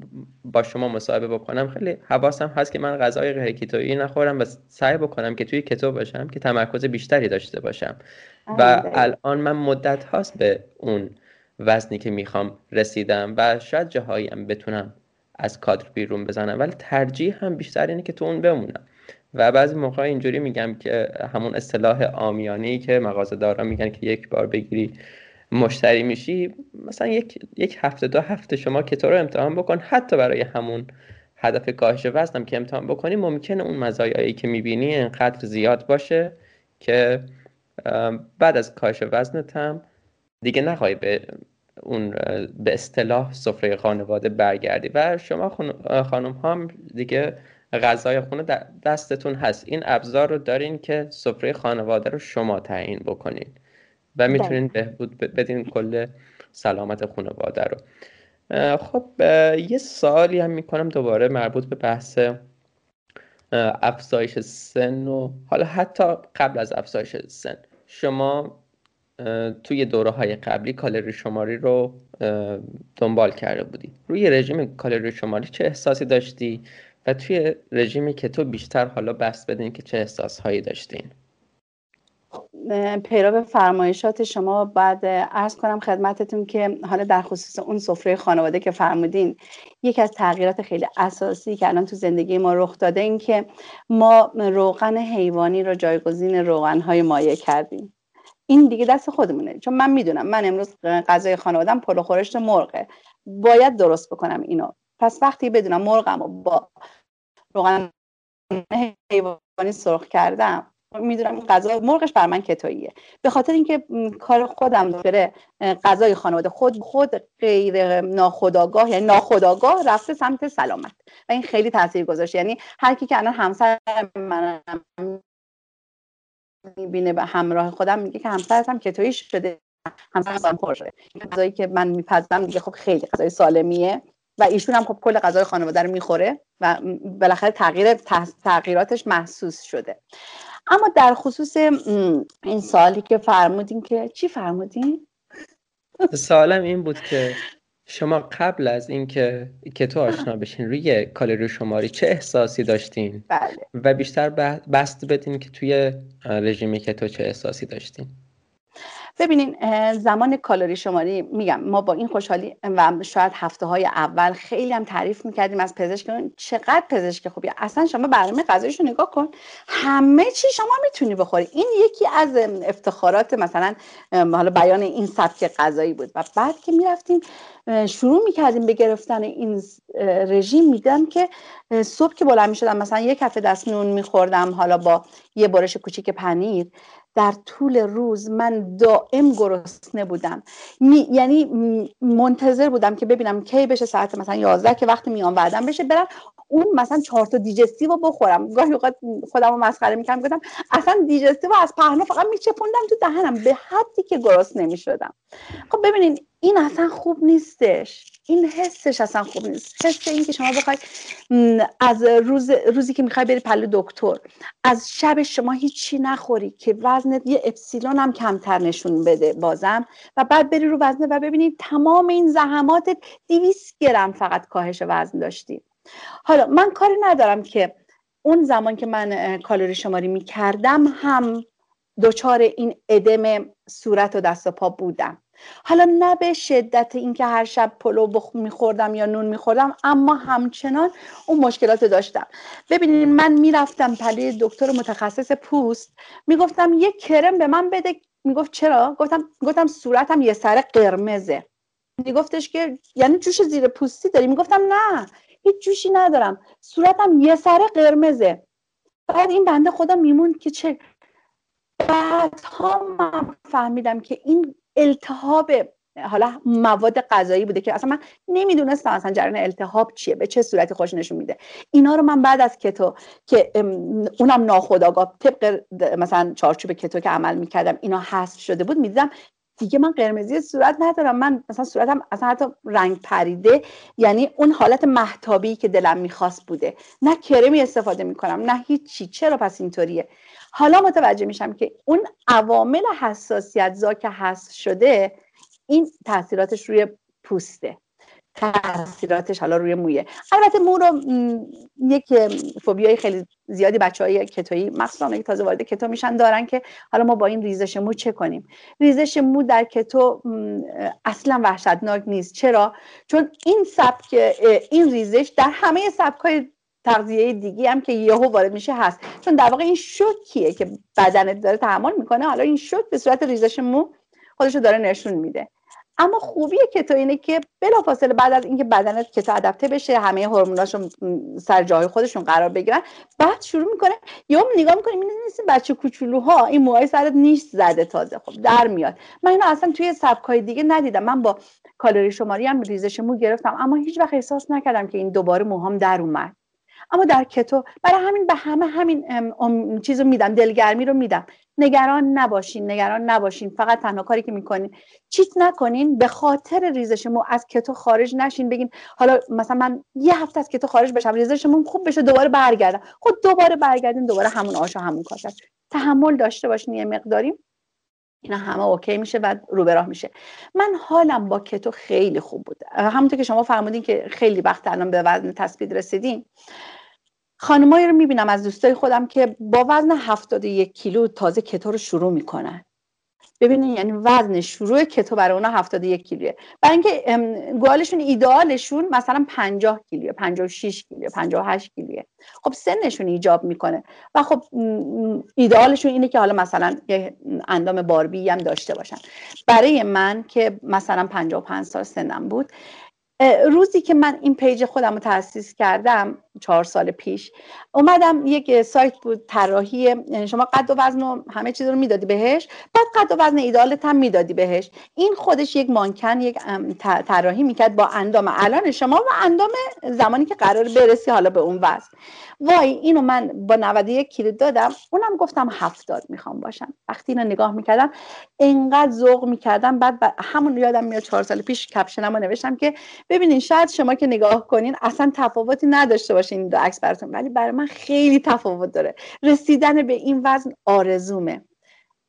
با شما مصاحبه بکنم خیلی حواسم هست که من غذای غیر کیتویی نخورم و سعی بکنم که توی کتو باشم که تمرکز بیشتری داشته باشم. و الان من مدت هاست به اون وزنی که می‌خوام رسیدم و شاید جاهایی هم بتونم از کادر بیرون بزنم ولی ترجیح هم بیشتر اینه که تو اون بمونم. و بعضی موقع اینجوری میگم که همون اصطلاح آمیانی که مغازه دارا میگن که یک بار بگیری مشتری میشی مثلا یک, یک هفته دو هفته شما کتو رو امتحان بکن حتی برای همون هدف کاهش وزنم که امتحان بکنی ممکنه اون مزایایی که می‌بینی انقدر زیاد باشه که بعد از کاهش وزنت هم دیگه نخواهی به اون به اصطلاح سفره خانواده برگردی. و شما خانم هم دیگه غذای خونه دستتون هست. این ابزار رو دارین که سفره خانواده رو شما تعیین بکنین و می‌تونین بهبود بدین کل سلامت خانواده رو. خب یه سوالی هم می‌کنم دوباره مربوط به بحث افزایش سن و حالا حتی قبل از افزایش سن شما توی دوره های قبلی کالری شماری رو دنبال کرده بودی. روی رژیم کالری شماری چه احساسی داشتی؟ و توی رژیمی که تو بیشتر حالا بست بدین که چه احساس هایی داشتین؟ پیرو فرمایشات شما بعد ارز کنم خدمتتون که حالا در خصوص اون سفره خانواده که فرمودین یکی از تغییرات خیلی اساسی که الان تو زندگی ما رخ داده این که ما روغن حیوانی رو جایگزین روغن های مایع کردیم. این دیگه دست خودمونه. چون من می‌دونم من امروز غذای خانوادم پلو خورشت مرغه. باید درست بکنم اینو. پس وقتی بدونم مرغم رو با روغن حیوانی سرخ کردم می‌دونم غذا مرغش بر من کتاییه به خاطر اینکه کار خودم بره غذای خانواده خود خود غیر ناخداگاه یعنی ناخداگاه رفته سمت سلامت. و این خیلی تاثیر گذاشت یعنی هر کی که الان همسر من می‌بینه به همراه خودم میگه که همسرم کتویی شده همسرم خور شده. غذایی که من میپزم دیگه خب خیلی غذای سالمیه. و ایشون هم خب کل غذای خانواده رو می‌خوره و بالاخره تغییر تغییراتش محسوس شده اما در خصوص این سالی که فرمودین که چی فرمودین؟ سوالم این بود که شما قبل از اینکه کتو آشنا بشین روی کالری شماری چه احساسی داشتین؟ بله. و بیشتر بست بدین که توی رژیم کتو چه احساسی داشتین؟ ببینین زمان کالری شماری میگم ما با این خوشحالی و شاید هفته های اول خیلی هم تعریف می‌کردیم از پزشک چقدر پزشک خوبی. اصلا شما برنامه غذایشو نگاه کن همه چی شما می‌تونی بخوری. این یکی از افتخارات مثلا حالا بیان این سبک غذایی بود. و بعد که می‌رفتیم شروع می‌کردیم به گرفتن این رژیم میدم که صبح که بلند می‌شدم مثلا یک کف دست نون میخوردم حالا با یه برش کوچیک پنیر در طول روز من دائم گرسنه بودم. می، یعنی منتظر بودم که ببینم کی بشه ساعت مثلا 11 که وقتی میان وعدم بشه برم اون مثلا چهار تا دیجستیو بخورم. گاهی اوقات خودم رو مسخره می‌کنم گفتم اصلا دیجستیو از پهنا فقط میچپوندم تو دهنم به حدی که گرسنه نمی‌شدم خب ببینین این اصلا خوب نیستش. این حسش اصلا خوب نیست. حس این که شما بخوای از روز روزی که می‌خوای بری پلو دکتر از شب شما هیچی نخوری که وزنت یه اپسیلون هم کمتر نشون بده بازم و بعد بری رو وزنه و ببینید تمام این زحماتت 200 گرم فقط کاهش وزن داشتی. حالا من کاری ندارم که اون زمان که من کالری شماری می‌کردم هم دچار این ادم صورت و دست و پا بودم. حالا نه به شدت اینکه هر شب پلو بخ میخوردم یا نون میخوردم اما همچنان اون مشکلات داشتم. ببینید من می‌رفتم پلی دکتر متخصص پوست می‌گفتم یه کرم به من بده. می‌گفت چرا؟ گفتم گفتم صورتم یه سر قرمزه. میگفتش که یعنی جوش زیر پوستی داری؟ می‌گفتم نه هیچ جوشی ندارم. صورتم یه سر قرمزه. بعد این بنده خودم میموند که چه بعدها من فهمیدم که این التهاب حالا مواد غذایی بوده که اصلا من نمی‌دونستم اصلا جریان التهاب چیه به چه صورتی خوش نشون میده. اینا رو من بعد از کتو که اونم ناخداگاه طبق مثلا چارچوب کتو که عمل می‌کردم اینا حذف شده بود می‌دیدم دیگه من قرمزی صورت ندارم. من مثلا صورتم اصلا حتی رنگ پریده یعنی اون حالت محتابی که دلم می‌خواست بوده. نه کرمی استفاده می‌کنم نه هیچی. چرا پس اینطوریه؟ حالا متوجه میشم که اون عوامل حساسیت زا که حذف شده این تاثیراتش روی پوسته. تاثیراتش حالا روی مویه. البته مو رو یک فوبیای خیلی زیادی بچه های کتویی مخصوصا تازه وارد کتو میشن دارن که حالا ما با این ریزش مو چه کنیم؟ ریزش مو در کتو اصلا وحشتناک نیست. چرا؟ چون این سبک این ریزش در همه سبک های تغذیه دیگی هم که یهو وارد میشه هست. چون در واقع این شوکیه که بدنت داره تحمل می‌کنه حالا این شوک به صورت ریزش مو خودشو داره نشون میده. اما خوبی کتو اینه که بلافاصله بعد از اینکه بدنت کتو ادپته بشه همه هورموناشون سر جای خودشون قرار بگیرن بعد شروع می‌کنه یا نگاه می‌کنه این نیست بچه کوچولوها این موهای سرت نیش زده تازه. خب در میاد. من اینو اصلا توی سبکای دیگه ندیدم. من با کالری شماری هم ریزش مو گرفتم اما هیچ وقت احساس نکردم که این دوباره موهام در اومد. اما در کتو برای همین به همه همین چیزو میدم دلگرمی رو میدم. نگران نباشین نگران نباشین. فقط تنها کاری که می‌کنین چیت نکنین به خاطر ریزشمون از کتو خارج نشین. بگین حالا مثلا من یه هفته از کتو خارج بشم ریزشمون خوب بشه دوباره برگردم. خود خب دوباره برگردین دوباره همون آشا همون کاسه تحمل داشته باشین یه مقداری. اینا همه اوکی میشه و رو به راه میشه. من حالم با کتو خیلی خوب بود. همونطور که شما فرمودین که خیلی وقت الان به وزن تثبیت رسیدین. خانمایی رو می‌بینم از دوستای خودم که با وزن 71 کیلو تازه کتو رو شروع می‌کنن. ببینین یعنی وزن شروع کتو برای اونا 71 کیلوه. برای اینکه گوالشون ایدئالشون مثلا 50 کیلوه 56 کیلوه 58 کیلوه. خب سنشون ایجاب می‌کنه و خب ایدئالشون اینه که حالا مثلا یه اندام باربی هم داشته باشن. برای من که مثلا 55 سال سنم بود روزی که من این page خودم رو تاسیس کردم چهار سال پیش. اومدم یک سایت بود طراحی یعنی شما قد و وزن و همه چیز رو می‌دادی بهش بعد قد و وزن ایدالت هم می‌دادی بهش. این خودش یک مانکن یک طراحی می‌کرد با اندام. الان شما و اندام زمانی که قرار برسی حالا به اون وزن. وای اینو من با 91 کیلو دادم اونم گفتم هفتاد می‌خوام باشم. وقتی اینو نگاه می‌کردم انقدر ذوق می‌کردم. بعد همون یادم میاد چهار سال پیش کپشنم رو نوشتم که ببینین شاید شما که نگاه کنین اصلا تفاوتی نداشته باشین این دو عکس براتون. ولی برای من خیلی تفاوت داره. رسیدن به این وزن آرزومه.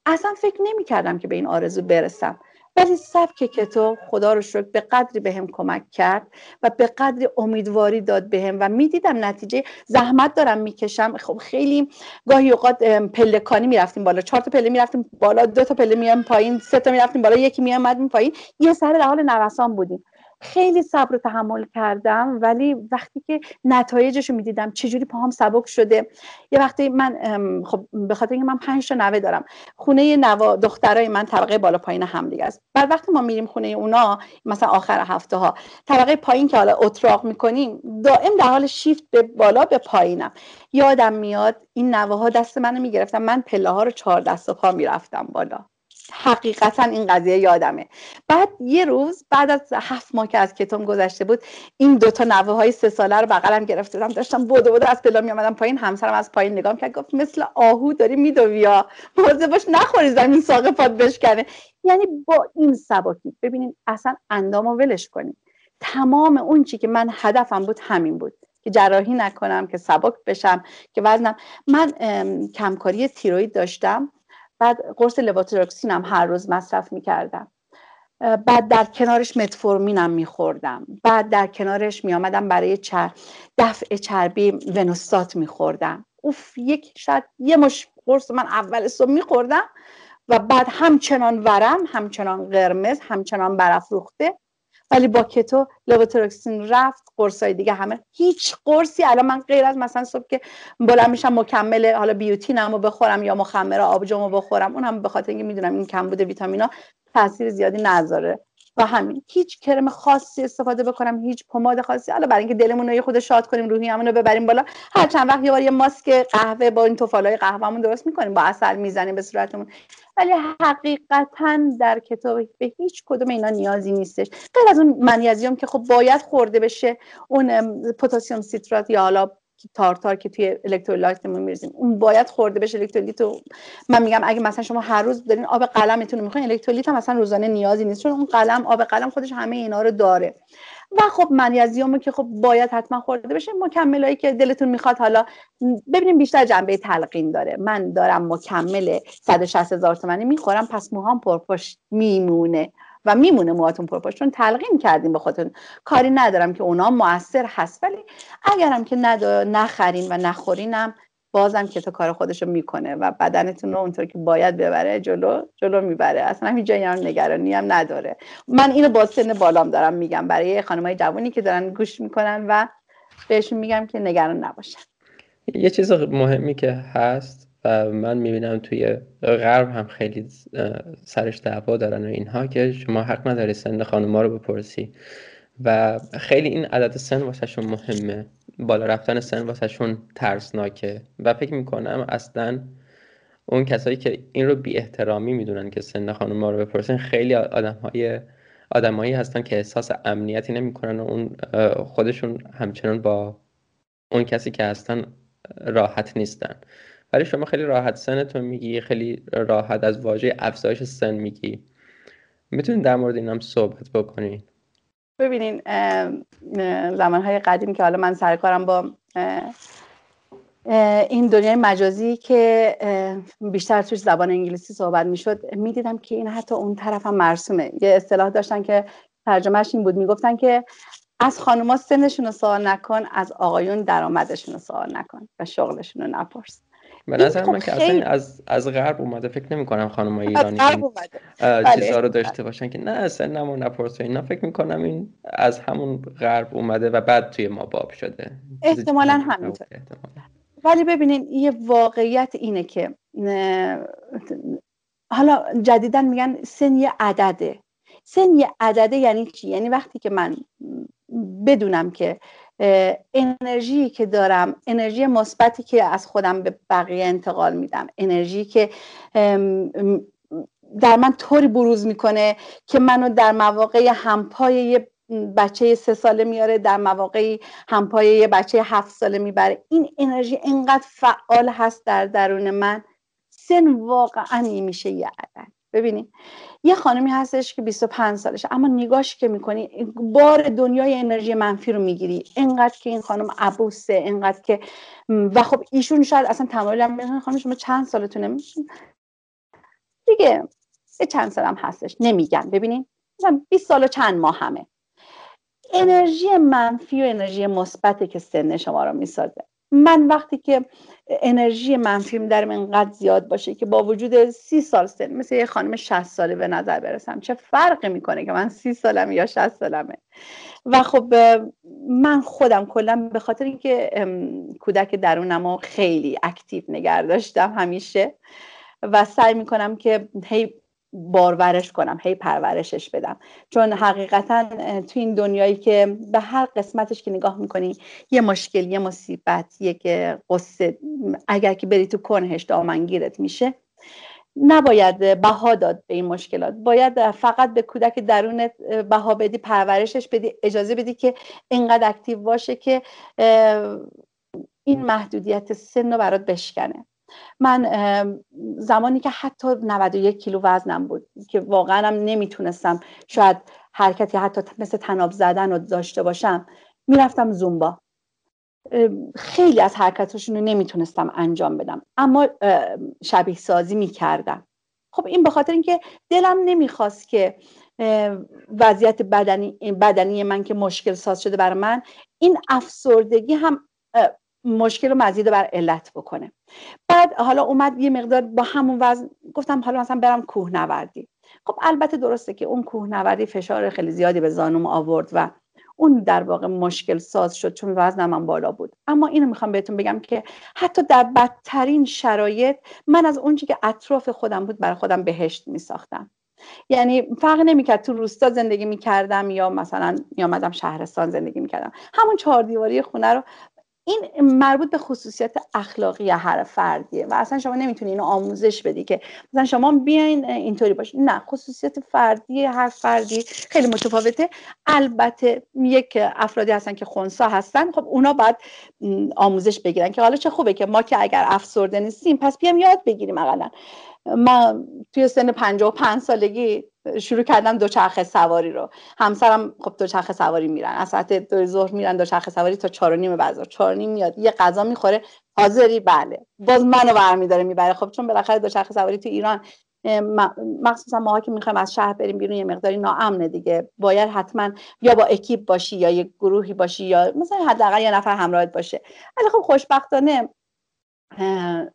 اصلا فکر نمی‌کردم که به این آرزو برسم. ولی سبک کتو خدا رو شکر به قدری بهم به کمک کرد و به قدری امیدواری داد بهم به و می‌دیدم نتیجه زحمت دارم می‌کشم. خب خیلی گاهی اوقات پلکانی می‌رفتیم بالا. چهار تا پله می‌رفتیم بالا دو تا پله میام پایین سه تا می‌رفتیم بالا یکی میامدیم پایین. یه سر در حال نوسان بودیم. خیلی صبر و تحمل کردم ولی وقتی که نتایجش رو می‌دیدم چجوری پاهام سبک شده. یه وقتی من خب به خاطر اینکه من پنج تا نوه دارم خونه نوا دخترای من طبقه بالا پایین هم دیگه است. بعد وقتی ما میریم خونه اونا مثلا آخر هفته ها طبقه پایین که حالا اتراق می‌کنیم دائم در حال شیفت به بالا به پایینم. یادم میاد این نوه ها دست منو می‌گرفتم من پله ها رو چهار دست و پا می‌رفتم بالا. حقیقتا این قضیه یادمه. بعد یه روز بعد از هفت ماه که از کتم گذشته بود این دوتا نوه های سه ساله رو بغلم گرفته بودم داشتم بودو بودو از پلا می آمدم پایین. همسرم از پایین نگام کرد گفت مثل آهو داری میدوی یا موضوع باش نخوری زمین ساق پاد بشکنه. یعنی با این سباکی ببینین اصلا اندام رو ولش کنیم تمام اون چی که من هدفم بود همین بود. که جراحی نکنم که سبک بشم که وزنم. من کمکاری تیروید داشتم. بعد قرص لواتراکسین هم هر روز مصرف می‌کردم. بعد در کنارش متفورمینم میخوردم. بعد در کنارش میآمدم برای چر... دفع چربی ونوستات میخوردم. اوف یک شاید یه مش قرص من اول صبح میخوردم و بعد همچنان ورم همچنان قرمز همچنان برافروخته. ولی با کتو لوتروکسین رفت قرصای دیگه همه. هیچ قرصی. الان من غیر از مثلا صبح که بلند میشم مکمل حالا بیوتینمو بخورم یا مخمر آبجومو بخورم اونم به خاطر اینکه می‌دونم این کم بوده ویتامینا تاثیر زیادی نذاره. و همین. هیچ کرم خاصی استفاده بکنم هیچ پماد خاصی. حالا برای اینکه دلمون رو خود شاد کنیم روحیمون رو ببریم بالا. هر چند وقت یه بار یه ماسک قهوه با این توفالای قهوهمون درست می‌کنیم با اثر می‌زنیم به صورتمون. ولی حقیقتا در کتاب به هیچ کدوم اینا نیازی نیستش. غیر از اون منیزیم که خب باید خورده بشه اون پتاسیم سیترات یا حالا تارتار که توی الکترولایتمون میریزیم اون باید خورده بشه. الکترولیت من میگم اگه مثلا شما هر روز دارین آب قلمتون رو می‌خواین الکترولیت هم مثلا روزانه نیازی نیست چون اون قلم آب قلم خودش همه اینا رو داره. و خب منیزیومو که خب باید حتما خورده بشه مکملایی که دلتون می‌خواد حالا ببینیم بیشتر جنبه تلقین داره. من دارم مکمل 160 هزار تومانی می‌خورم پس موهام پرپشت میمونه و میمونه موهاتون پرپشت. چون تلقین کردیم به خودتون کاری ندارم که اونا موثر هست ولی اگرم که نخرین و نخورینم بازم که تو کار خودشو می‌کنه و بدنتون رو اونطور که باید ببره جلو جلو می‌بره. اصلا هیچ جایی هم نگرانی هم نداره. من اینو با سن بالام دارم میگم. برای خانمای جوانی که دارن گوش می‌کنن و بهشون میگم که نگران نباشن. یه چیز مهمی که هست و من می‌بینم توی غرب هم خیلی سرش دعوا دارن و اینها که شما حق نداری سن خانوما رو بپرسی. و خیلی این عدد سن واسهشون مهمه. بالا رفتن سن واسهشون ترسناکه. و فکر می‌کنم اصلا اون کسایی که این رو بی احترامی می‌دونن که سن خانم رو بپرسن خیلی آدم های آدمایی هستن که احساس امنیتی نمی‌کنن و اون خودشون همچنان با اون کسی که هستن راحت نیستن. ولی شما خیلی راحت سنتون میگی خیلی راحت از واژه افزایش سن میگی. می‌تونید در مورد این هم صحبت بکنین. ببینین زمانهای قدیم که حالا من سرکارم با این دنیای مجازی که بیشتر توش زبان انگلیسی صحبت می‌شد می‌دیدم که این حتی اون طرف هم مرسومه. یه اصطلاح داشتن که ترجمهش این بود. می‌گفتن که از خانوما سنشون رو سوال نکن از آقایون درآمدشون رو سوال نکن و شغلشون رو نپرس. به نظر من که اصلا از از غرب اومده فکر نمی کنم خانم ایرانی بله. چیزا رو داشته باشن که نه اصلا نمو نپرس اینا. فکر می‌کنم این از همون غرب اومده و بعد توی ما باب شده. احتمالا همینطور. ولی ببینین یه واقعیت اینه که حالا جدیدا میگن سن یه عدده. سن یه عدده یعنی چی؟ یعنی وقتی که من بدونم که انرژی که دارم انرژی مثبتی که از خودم به بقیه انتقال میدم. انرژی که در من طوری بروز می‌کنه که منو در مواقع همپای یه بچه سه ساله میاره در مواقع همپای یه بچه هفت ساله می‌بره. این انرژی انقدر فعال هست در درون من سن واقعا میشه یه عدد. ببینید یه خانمی هستش که 25 سالشه اما نگاش که می‌کنی بار دنیای انرژی منفی رو می‌گیری. اینقدر که این خانم عبوسه اینقدر که و خب ایشون شاید اصلا تمایل هم خانم شما چند سالتونه؟ دیگه یه چند سالم هستش نمیگن. ببینین مثلا 20 سال و چند ماه همه. انرژی منفی و انرژی مثبتی که سن شما رو می‌سازه. من وقتی که انرژی منفیم در من انقدر زیاد باشه که با وجود سی سال سن مثل یه خانم 60 ساله به نظر برسم چه فرقی می‌کنه که من سی سالم یا 60 سالمه؟ و خب من خودم کلا به خاطر اینکه کودک درونم خیلی اکتیو نگر داشتم همیشه و سعی می‌کنم که هی بارورش کنم هی پرورشش بدم. چون حقیقتا تو این دنیایی که به هر قسمتش که نگاه می‌کنی یه مشکل یه مصیبت یک قصه اگر که بری تو کنهش دامنگیرت میشه نباید بها داد به این مشکلات. باید فقط به کودک درونت بها بدی پرورشش بدی اجازه بدی که اینقدر اکتیو باشه که این محدودیت سن رو برات بشکنه. من زمانی که حتی 91 کیلو وزنم بود که واقعا هم نمی‌تونستم شاید حرکتی حتی مثل تناب زدن رو داشته باشم می‌رفتم زومبا. خیلی از حرکتاشون رو نمی‌تونستم انجام بدم اما شبیه سازی می‌کردم. خب این به خاطر اینکه دلم نمی‌خواست که وضعیت بدنی, بدنی من که مشکل ساز شده برای من این افسردگی هم مشکل رو مزید بر علت بکنه. بعد حالا اومد یه مقدار با همون وزن گفتم حالا مثلا برم کوهنوردی. خب البته درسته که اون کوهنوردی فشار خیلی زیادی به زانوم آورد و اون در واقع مشکل ساز شد چون وزنم هم بالا بود. اما اینو می‌خوام بهتون بگم که حتی در بدترین شرایط من از اونچه که اطراف خودم بود برای خودم بهشت میساختم. یعنی فرق نمی‌کرد تو روستا زندگی می‌کردم یا مثلا میامدم شهرستان زندگی می‌کردم. همون چهار دیواری خونه رو این مربوط به خصوصیت اخلاقی هر فردیه و اصلا شما نمی‌تونی اینو آموزش بدی که مثلا شما بیاین اینطوری باشین. نه خصوصیت فردی هر فردی خیلی متفاوته. البته یک افرادی هستن که خونسا هستن خب اونا باید آموزش بگیرن که حالا چه خوبه که ما که اگر افسرده نیستیم پس بیام یاد بگیریم اقلا. من توی سن 55 سالگی شروع کردم دوچرخه سواری رو. همسرم خب دوچرخه سواری میرن. از ساعت دو ظهر میرن دوچرخه سواری تا چهار و نیم بازار چهار نیم میاد. یه غذا می‌خوره. حاضری بله. باز منو برمیداره می‌بره. خب چون بالاخره دوچرخه سواری تو ایران مخصوصا ماها که می‌خوایم از شهر بریم بیرون یه مقداری ناامنه دیگه. باید حتما یا با اکیپ باشی یا یه گروهی باشی یا مثلا حداقل یه نفر همراهت باشه. ولی خب خوشبختانه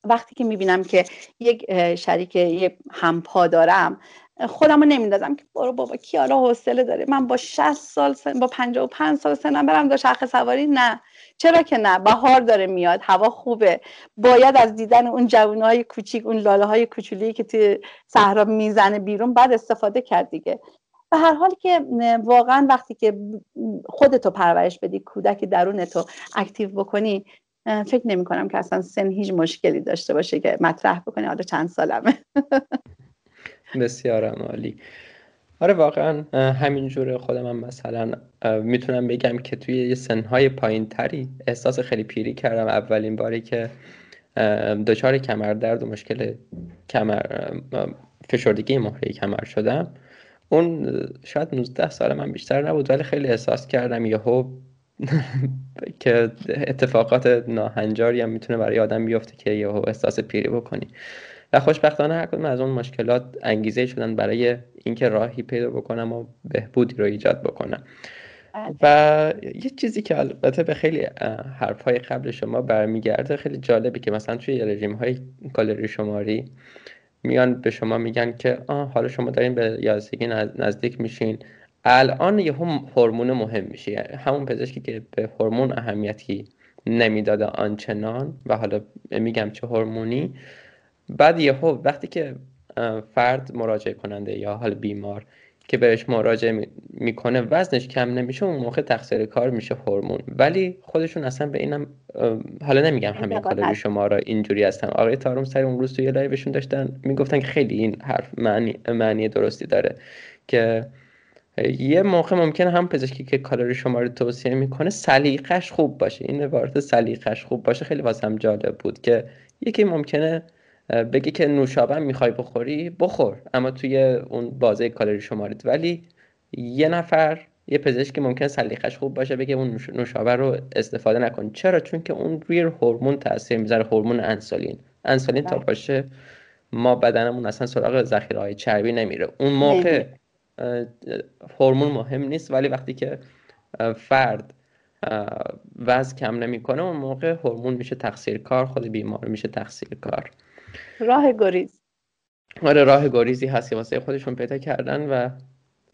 وقتی که می‌بینم که یک شریک یک همپا دارم خودم رو نمیندازم که برو بابا کی حالا حوصله داره؟ من با 60 سال سن با 55 سال سنم برم دو شرخ سواری؟ نه. چرا که نه؟ بهار داره میاد هوا خوبه. باید از دیدن اون های کوچیک اون لاله های کوچولی که توی صحرا می‌زنه بیرون بعد استفاده کرد دیگه. به هر حال که واقعا وقتی که خودتو پرورش بدی کودک درونتو اکتیو بکنی فکر نمی کنم که اصلا سن هیچ مشکلی داشته باشه که مطرح بکنی حالا چند سالمه. بسیار عالی. آره واقعا همین جوره خودم هم مثلا می‌تونم بگم که توی یه سنهای پایین تری احساس خیلی پیری کردم. اولین باری که دچار کمر درد و مشکل کمر فشردگی مهره کمر شدم اون شاید 19 سال من بیشتر نبود ولی خیلی احساس کردم یهو که اتفاقات ناهنجاری هم می‌تونه برای آدم بیفته که یهو احساس پیری بکنی. و خوشبختانه هر کدوم از اون مشکلات انگیزه شدن برای اینکه راهی پیدا بکنم و بهبودی رو ایجاد بکنم. بله. و یه چیزی که البته به خیلی حرفهای قبل شما برمیگرده خیلی جالبی که مثلا توی رژیم های کالری شماری میان به شما میگن که آه حالا شما دارین به یازدگی نزدیک میشین. الان یه هم هورمون مهم میشه. همون پزشکی که به هورمون اهمیتی نمی‌داده آنچنان و حالا میگم چه هورمونی. بعد یهو وقتی که فرد مراجعه کننده یا حال بیمار که بهش مراجعه می‌کنه وزنش کم نمیشه اون موقع تقصیر کار میشه هورمون. ولی خودشون اصلا به اینم حالا نمیگم همین کالری شما را اینجوری هستن آقای تاروم سر اون روز توی live شون داشتن می‌گفتن که خیلی این حرف معنی, معنی درستی داره که یه موقع ممکن هم پزشکی که کالری شما رو توصیه می‌کنه سلیقش خوب باشه. این عبارت سلیقش خوب باشه خیلی واسم جالب بود که یکی ممکنه بگی که نوشابه می‌خوای بخوری؟ بخور. اما توی اون بازه کالری شمارید ولی یه نفر یه پزشک ممکن سلیقش خوب باشه بگه اون نوشابه رو استفاده نکن. چرا؟ چون که اون روی هورمون تاثیر می‌ذاره. هورمون انسولین. انسولین تا بله. باشه ما بدنمون اصلا سراغ ذخیره های چربی نمیره. اون موقع هورمون مهم نیست ولی وقتی که فرد وزن کم نمی‌کنه اون موقع هورمون میشه تقصیر کار خود بیمار میشه تقصیر کار. راه گریز. آره راه گریزی هست که واسه خودشون پیدا کردن و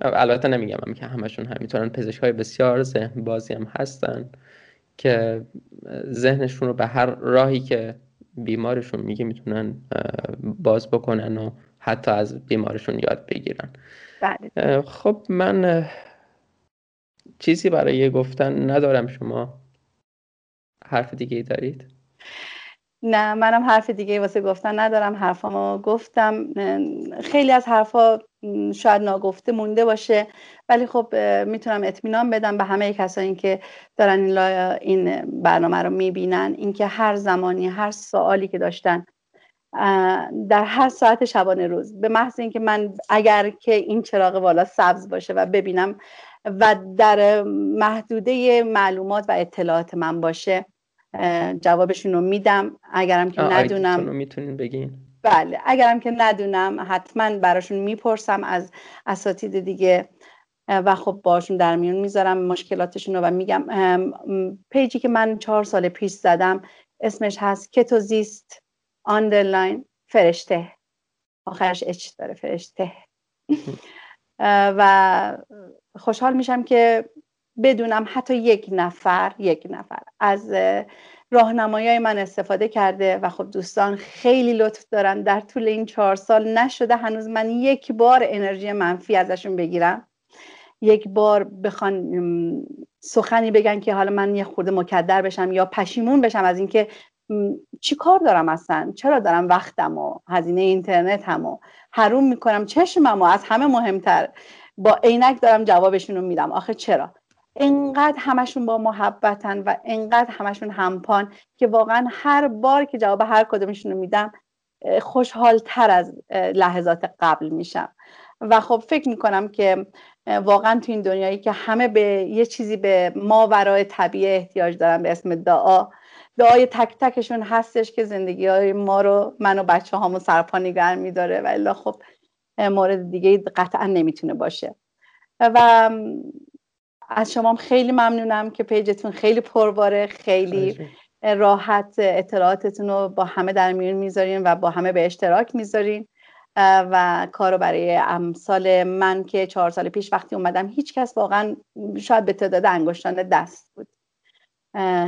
البته نمیگم هم که همشون همینطورن پزشک های بسیار ذهن بازی هم هستن که ذهنشون رو به هر راهی که بیمارشون میگه می‌تونن باز بکنن و حتی از بیمارشون یاد بگیرن. بله. خب من چیزی برای گفتن ندارم. شما حرف دیگه ای دارید؟ نه منم حرف دیگه واسه گفتن ندارم. حرفامو گفتم. خیلی از حرفا شاید ناگفته مونده باشه. ولی خب می‌تونم اطمینان بدم به همه کسانی که دارن این برنامه رو می‌بینن. اینکه هر زمانی هر سوالی که داشتن در هر ساعت شبانه روز. به محض اینکه من اگر که این چراغ بالا سبز باشه و ببینم و در محدوده معلومات و اطلاعات من باشه جوابشون رو میدم. اگرم که ندونم می‌تونین بگین. بله اگرم که ندونم حتما براشون می‌پرسم از اساتید دیگه و خب باشون در میون می‌ذارم مشکلاتشون رو و میگم page ی که من چهار سال پیش زدم اسمش هست کتوزیست. underline فرشته. آخرش H داره فرشته. و خوشحال میشم که بدونم حتی یک نفر یک نفر از راهنمایی من استفاده کرده و خب دوستان خیلی لطف دارن. در طول این چهار سال نشده هنوز من یک بار انرژی منفی ازشون بگیرم. یک بار بخوان سخنی بگن که حالا من یه خورده مکدر بشم یا پشیمون بشم از اینکه چی کار دارم اصلا؟ چرا دارم وقتم و هزینه اینترنت هم و حروم می‌کنم؟ چشمم و از همه مهمتر. با عینک دارم جوابشون رو میدم. آخه چرا؟ انقدر همشون با محبتن و انقدر همشون همپان که واقعا هر بار که جواب هر کدومشون رو میدم خوشحال تر از لحظات قبل میشم. و خب فکر می‌کنم که واقعا تو این دنیایی که همه به یه چیزی به ما ورای طبیعه احتیاج دارن به اسم دعا دعای تک تکشون هستش که زندگی های ما رو من و بچه هامو سرپا نگر میداره و الا خب مورد دیگه قطعا نمی‌تونه باشه. و از شما خیلی ممنونم که پیجتون خیلی پرباره خیلی راحت اطلاعاتتون رو با همه در میون می‌ذارین و با همه به اشتراک می‌ذارین. و کارو برای امثال من که چهار سال پیش وقتی اومدم هیچ کس واقعا شاید به تعداد انگشتان دست بود.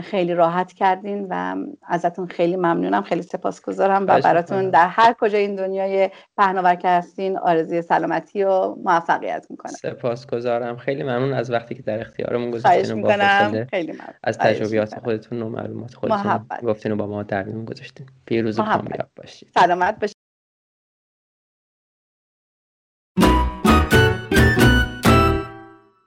خیلی راحت کردین و ازتون خیلی ممنونم. خیلی سپاسگزارم و براتون در هر کجا این دنیای پهناور که هستین آرزوی سلامتی و موفقیت می‌کنم. سپاسگزارم. خیلی ممنون از وقتی که در اختیارمون گذاشتین و با خیلی ممنون. از تجربیات خودتون و معلومات خودتون گفتین و با ما در میون گذاشتین. پیروز و کامیاب باشید. سلامت باشید.